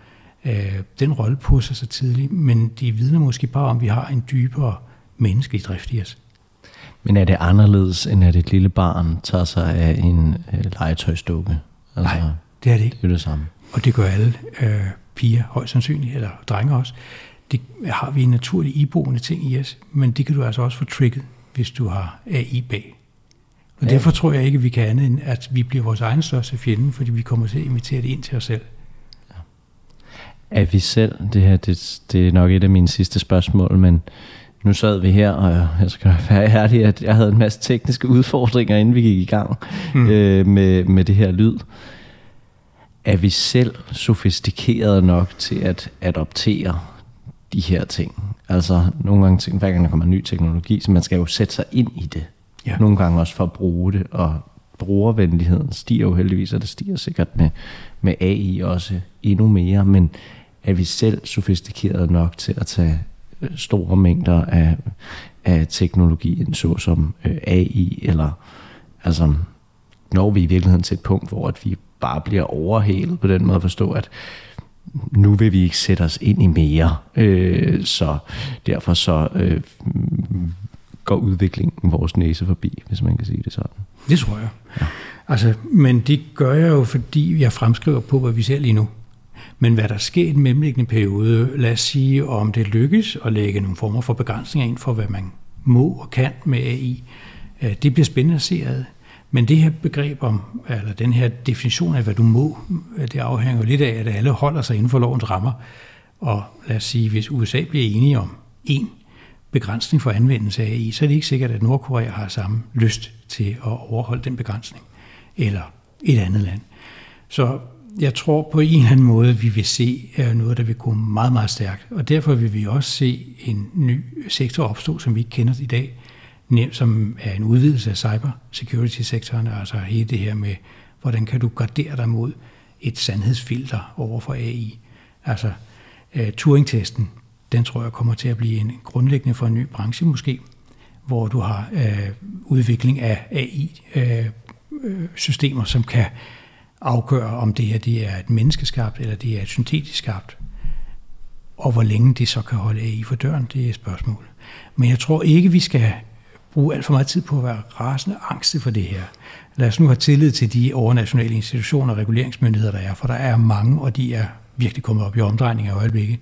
øh, den rolle på sig så tidligt, men det vidner måske bare om, at vi har en dybere menneskelig drift i os. men er det anderledes, end at et lille barn tager sig af en øh, legetøjsdukke? Altså, Nej, det er det ikke. Det er det samme. Og det gør alle øh, piger højst sandsynligt, eller drenge også. Det har vi en naturlig iboende ting i os, men det kan du altså også få trigget, hvis du har AI bag. Og ja. derfor tror jeg ikke, at vi kan andet end, at vi bliver vores egen største fjende, fordi vi kommer til at invitere det ind til os selv. Er vi selv, det her det, det er nok et af mine sidste spørgsmål, men nu sad vi her, og jeg skal være ærlig, at jeg havde en masse tekniske udfordringer, inden vi gik i gang mm. øh, med, med det her lyd. Er vi selv sofistikeret nok til at adoptere de her ting? Altså nogle gange, hver gang der kommer ny teknologi, så man skal jo sætte sig ind i det. Ja. Nogle gange også for at bruge det, og brugervenligheden stiger jo heldigvis, og det stiger sikkert med, med AI også endnu mere, men er vi selv sofistikerede nok til at tage øh, store mængder af, af teknologien, såsom øh, AI, eller altså, når vi i virkeligheden til et punkt, hvor at vi bare bliver overhalet på den måde at forstå, at nu vil vi ikke sætte os ind i mere, øh, så derfor så øh, går udviklingen vores næse forbi, hvis man kan sige det sådan. Det tror jeg. Ja. Altså, men det gør jeg jo, fordi jeg fremskriver på, hvad vi ser lige nu. Men hvad der sker i den mellemliggende periode, lad os sige, om det lykkes at lægge nogle former for begrænsninger ind for, hvad man må og kan med AI, øh, det bliver spændende at se ad. Men det her begreb om, eller den her definition af, hvad du må, øh, det afhænger jo lidt af, at alle holder sig inden for lovens rammer. Og lad os sige, hvis USA bliver enige om en begrænsning for anvendelse af AI, så er det ikke sikkert, at Nordkorea har samme lyst til at overholde den begrænsning, eller et andet land. Så jeg tror på en eller anden måde, vi vil se noget, der vil gå meget, meget stærkt. Og derfor vil vi også se en ny sektor opstå, som vi ikke kender i dag, som er en udvidelse af cybersecurity-sektoren, altså hele det her med, hvordan kan du gardere dig mod et sandhedsfilter over for AI. Altså øh, Turing-testen, den tror jeg kommer til at blive en grundlæggende for en ny branche måske, hvor du har øh, udvikling af AI-systemer, øh, øh, som kan afgøre, om det her det er et menneskeskabt, eller det er et syntetisk skabt. Og hvor længe det så kan holde AI for døren, det er et spørgsmål. Men jeg tror ikke, vi skal bruge alt for meget tid på at være rasende angste for det her. Lad os nu have tillid til de overnationale institutioner og reguleringsmyndigheder, der er, for der er mange, og de er virkelig kommet op i omdrejning af øjeblikket.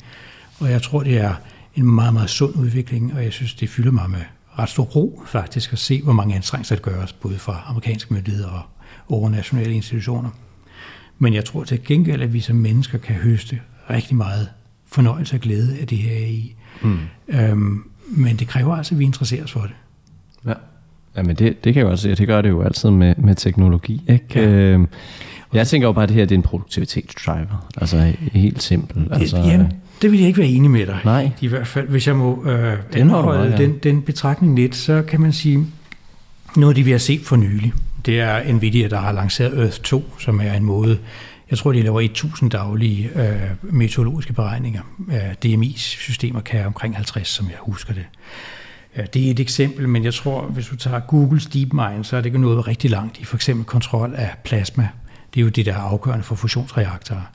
Og jeg tror, det er en meget, meget sund udvikling, og jeg synes, det fylder mig med ret stor ro faktisk at se, hvor mange anstrengelser det gøres, både fra amerikanske myndigheder og overnationale institutioner. Men jeg tror til gengæld, at vi som mennesker kan høste rigtig meget fornøjelse og glæde af det her AI. Mm. Øhm, men det kræver altså, at vi interesserer os for det. Ja. Jamen det, det kan jeg også se, det gør det jo altid med, med teknologi. Ikke? Ja. Øhm, jeg tænker jo bare, at det her det er en produktivitetsdriver. Altså helt simpelt. Altså, Jamen, det vil jeg ikke være enig med dig. Nej. I hvert fald, hvis jeg må øh, anholde ja. den, den betragtning lidt, så kan man sige, noget af det, vi har set for nylig, det er Nvidia, der har lanceret Earth 2, som er en måde, jeg tror, de laver 1000 daglige øh, meteorologiske beregninger. Øh, DMI-systemer kan omkring 50, som jeg husker det. Øh, det er et eksempel, men jeg tror, hvis du tager Googles DeepMind, så er det ikke noget rigtig langt i for eksempel kontrol af plasma. Det er jo det, der er afgørende for fusionsreaktorer.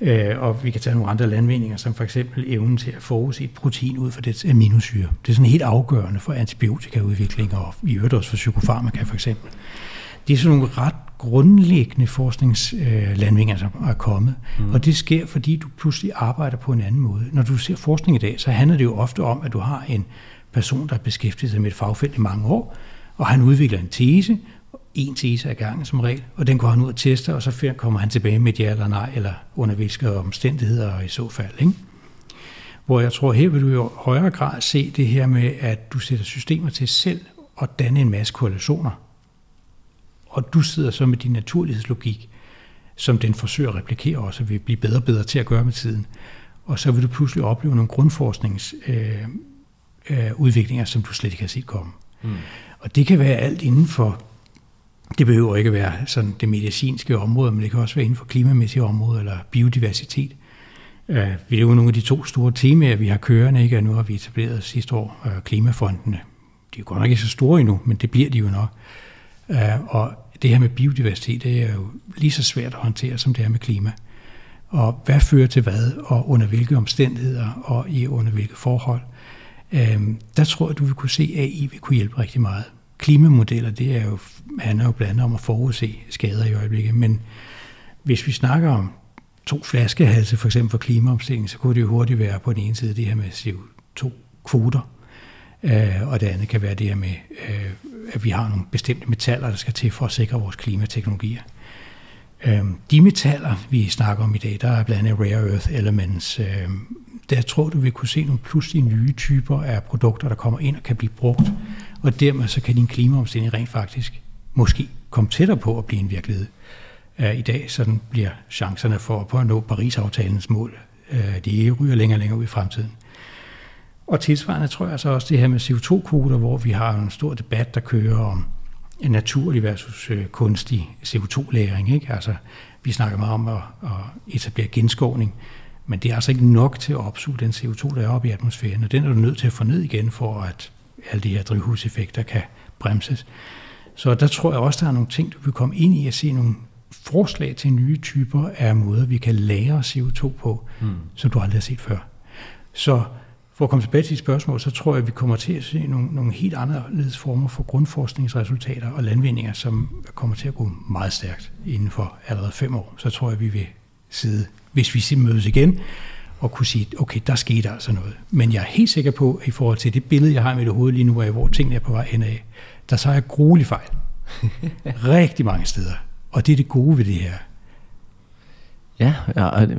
Øh, og vi kan tage nogle andre landvindinger, som for eksempel evnen til at forudse et protein ud fra dets aminosyre. Det er sådan helt afgørende for antibiotikaudvikling og i øvrigt også for psykofarmaka for eksempel. Det er sådan nogle ret grundlæggende forskningslandvindinger, som er kommet. Mm. Og det sker, fordi du pludselig arbejder på en anden måde. Når du ser forskning i dag, så handler det jo ofte om, at du har en person, der har beskæftiget sig med et fagfelt i mange år, og han udvikler en tese, en tese ad gangen som regel, og den går han ud og tester, og så kommer han tilbage med et ja eller nej, eller under hvilke omstændigheder i så fald. Ikke? Hvor jeg tror, her vil du jo højere grad se det her med, at du sætter systemer til selv at danne en masse korrelationer. Og du sidder så med din naturlighedslogik, som den forsøger at replikere også, og vil blive bedre og bedre til at gøre med tiden. Og så vil du pludselig opleve nogle grundforskningsudviklinger, øh, øh, udviklinger, som du slet ikke har set komme. Mm. Og det kan være alt inden for det behøver ikke at være sådan det medicinske område, men det kan også være inden for klimamæssige områder eller biodiversitet. Uh, vi er jo nogle af de to store temaer, vi har kørende, ikke? og nu har vi etableret sidste år øh, klimafondene. De er jo godt nok ikke så store endnu, men det bliver de jo nok. Uh, og det her med biodiversitet, det er jo lige så svært at håndtere, som det er med klima. Og hvad fører til hvad, og under hvilke omstændigheder, og i under hvilke forhold. Uh, der tror jeg, du vil kunne se, at AI vil kunne hjælpe rigtig meget klimamodeller, det er jo, handler jo blandt andet om at forudse skader i øjeblikket, men hvis vi snakker om to flaskehalse, for eksempel for klimaomstilling, så kunne det jo hurtigt være på den ene side det her med CO2-kvoter, øh, og det andet kan være det her med, øh, at vi har nogle bestemte metaller, der skal til for at sikre vores klimateknologier. Øh, de metaller, vi snakker om i dag, der er blandt andet rare earth elements. Øhm, der tror du, vi kunne se nogle pludselig nye typer af produkter, der kommer ind og kan blive brugt og dermed så kan din klimaomstilling rent faktisk måske komme tættere på at blive en virkelighed. Øh, I dag sådan bliver chancerne for, på at nå Paris-aftalens mål, øh, de ryger længere og længere ud i fremtiden. Og tilsvarende tror jeg så også det her med CO2-kvoter, hvor vi har en stor debat, der kører om en naturlig versus øh, kunstig CO2-læring. Ikke? Altså, vi snakker meget om at, at etablere genskovning, men det er altså ikke nok til at opsuge den CO2, der er oppe i atmosfæren, og den er du nødt til at få ned igen for at alle de her drivhuseffekter kan bremses. Så der tror jeg også, der er nogle ting, du vil komme ind i at se nogle forslag til nye typer af måder, vi kan lære CO2 på, mm. som du aldrig har set før. Så for at komme tilbage til dit spørgsmål, så tror jeg, at vi kommer til at se nogle, nogle helt anderledes former for grundforskningsresultater og landvindinger, som kommer til at gå meget stærkt inden for allerede fem år. Så tror jeg, at vi vil sidde, hvis vi mødes igen, og kunne sige, okay, der skete altså noget. Men jeg er helt sikker på, at i forhold til det billede, jeg har med det hoved lige nu, af hvor tingene er på vej hen af, der så er jeg gruelig fejl. Rigtig mange steder. Og det er det gode ved det her. Ja,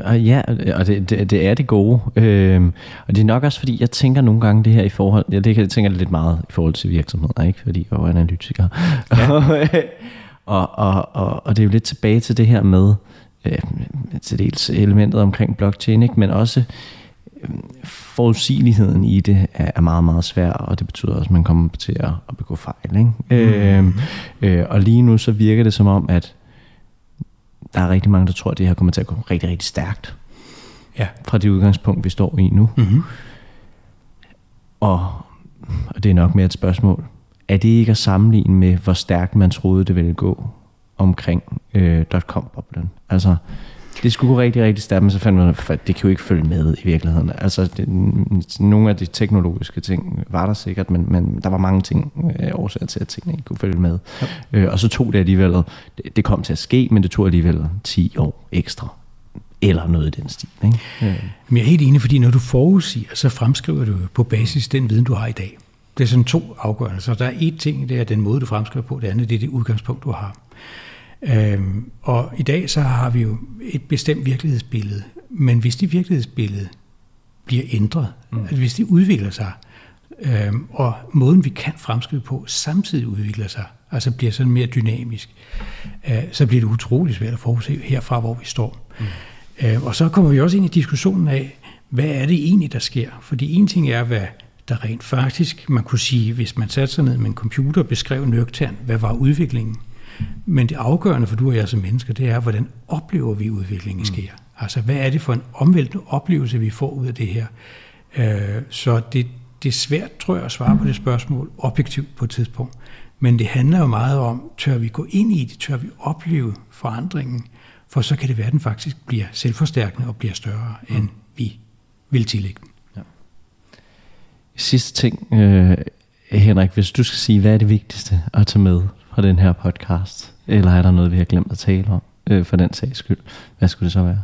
og, ja, og det, det, det er det gode. Øhm, og det er nok også, fordi jeg tænker nogle gange det her i forhold, ja, det jeg tænker lidt meget i forhold til virksomheder, ikke? fordi jeg er analytiker. Ja. og, og, og, og det er jo lidt tilbage til det her med, øh, til dels elementet omkring blockchain, ikke? men også forudsigeligheden i det er, meget, meget svær, og det betyder også, at man kommer til at, at begå fejl. Ikke? Mm. Øh, øh, og lige nu så virker det som om, at der er rigtig mange, der tror, at det her kommer til at gå rigtig, rigtig stærkt. Ja. Fra det udgangspunkt, vi står i nu. Mm-hmm. Og, og det er nok mere et spørgsmål. Er det ikke at sammenligne med, hvor stærkt man troede, det ville gå omkring øh, .com-boblen. Altså, det skulle gå rigtig, rigtig stærkt, men så fandt man, at det kan jo ikke følge med i virkeligheden. Altså, det, nogle af de teknologiske ting var der sikkert, men, men der var mange ting, øh, årsager til, at tingene ikke kunne følge med. Ja. Øh, og så tog det alligevel, det, det kom til at ske, men det tog alligevel 10 år ekstra eller noget i den stil. Ikke? Ja. Men jeg er helt enig, fordi når du forudsiger, så fremskriver du på basis den viden, du har i dag. Det er sådan to afgørende. Så der er et ting, det er den måde, du fremskriver på, det andet det er det udgangspunkt, du har. Øhm, og i dag så har vi jo et bestemt virkelighedsbillede, men hvis det virkelighedsbillede bliver ændret, mm. at hvis det udvikler sig, øhm, og måden vi kan fremskrive på samtidig udvikler sig, altså bliver sådan mere dynamisk, øh, så bliver det utrolig svært at forudse herfra, hvor vi står. Mm. Øh, og så kommer vi også ind i diskussionen af, hvad er det egentlig, der sker? Fordi en ting er, hvad der rent faktisk, man kunne sige, hvis man satte sig ned med en computer og beskrev nøgternt, hvad var udviklingen? Men det afgørende for du og jeg som mennesker, det er, hvordan oplever vi udviklingen mm. sker? Altså, hvad er det for en omvæltende oplevelse, vi får ud af det her? Øh, så det, det er svært, tror jeg, at svare på det spørgsmål objektivt på et tidspunkt. Men det handler jo meget om, tør vi gå ind i det, tør vi opleve forandringen, for så kan det være, at den faktisk bliver selvforstærkende og bliver større, mm. end vi vil tillægge den. Ja. Sidste ting, øh, Henrik, hvis du skal sige, hvad er det vigtigste at tage med fra den her podcast? Eller er der noget, vi har glemt at tale om, øh, for den sags skyld? Hvad skulle det så være?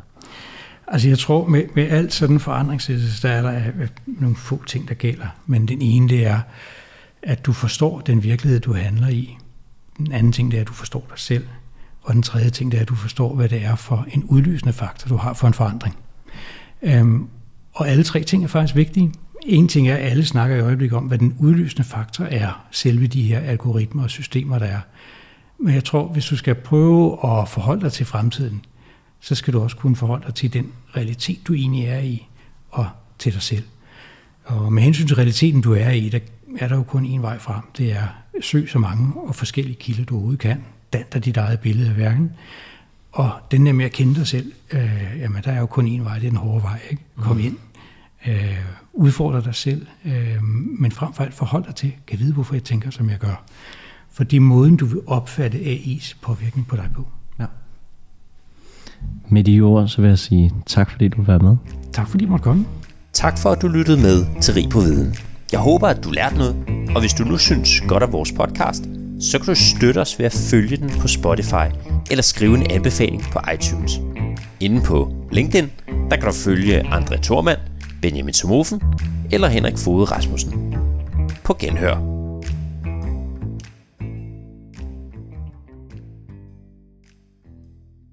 Altså jeg tror, med, med alt sådan forandringsproces, der er der øh, øh, nogle få ting, der gælder. Men den ene, det er, at du forstår den virkelighed, du handler i. Den anden ting, det er, at du forstår dig selv. Og den tredje ting, det er, at du forstår, hvad det er for en udløsende faktor, du har for en forandring. Øhm, og alle tre ting er faktisk vigtige. En ting er, at alle snakker i øjeblikket om, hvad den udløsende faktor er, selve de her algoritmer og systemer, der er. Men jeg tror, hvis du skal prøve at forholde dig til fremtiden, så skal du også kunne forholde dig til den realitet, du egentlig er i, og til dig selv. Og med hensyn til realiteten, du er i, der er der jo kun én vej frem. Det er søg så mange og forskellige kilder, du overhovedet kan. Dan dig dit eget billede af verden. Og den der med at kende dig selv, øh, jamen der er jo kun én vej, det er den hårde vej. Ikke? Kom mm. ind, øh, udfordre dig selv, øh, men frem for alt forhold dig til, kan vide, hvorfor jeg tænker, som jeg gør. For det er måden, du vil opfatte AI's påvirkning på dig på. Ja. Med de ord, så vil jeg sige tak, fordi du var med. Tak, fordi du måtte komme. Tak for, at du lyttede med til Rig på Viden. Jeg håber, at du lærte noget, og hvis du nu synes godt af vores podcast, så kan du støtte os ved at følge den på Spotify eller skrive en anbefaling på iTunes. Inde på LinkedIn, der kan du følge André Thormand, Benjamin Somofen eller Henrik Fode Rasmussen. På genhør.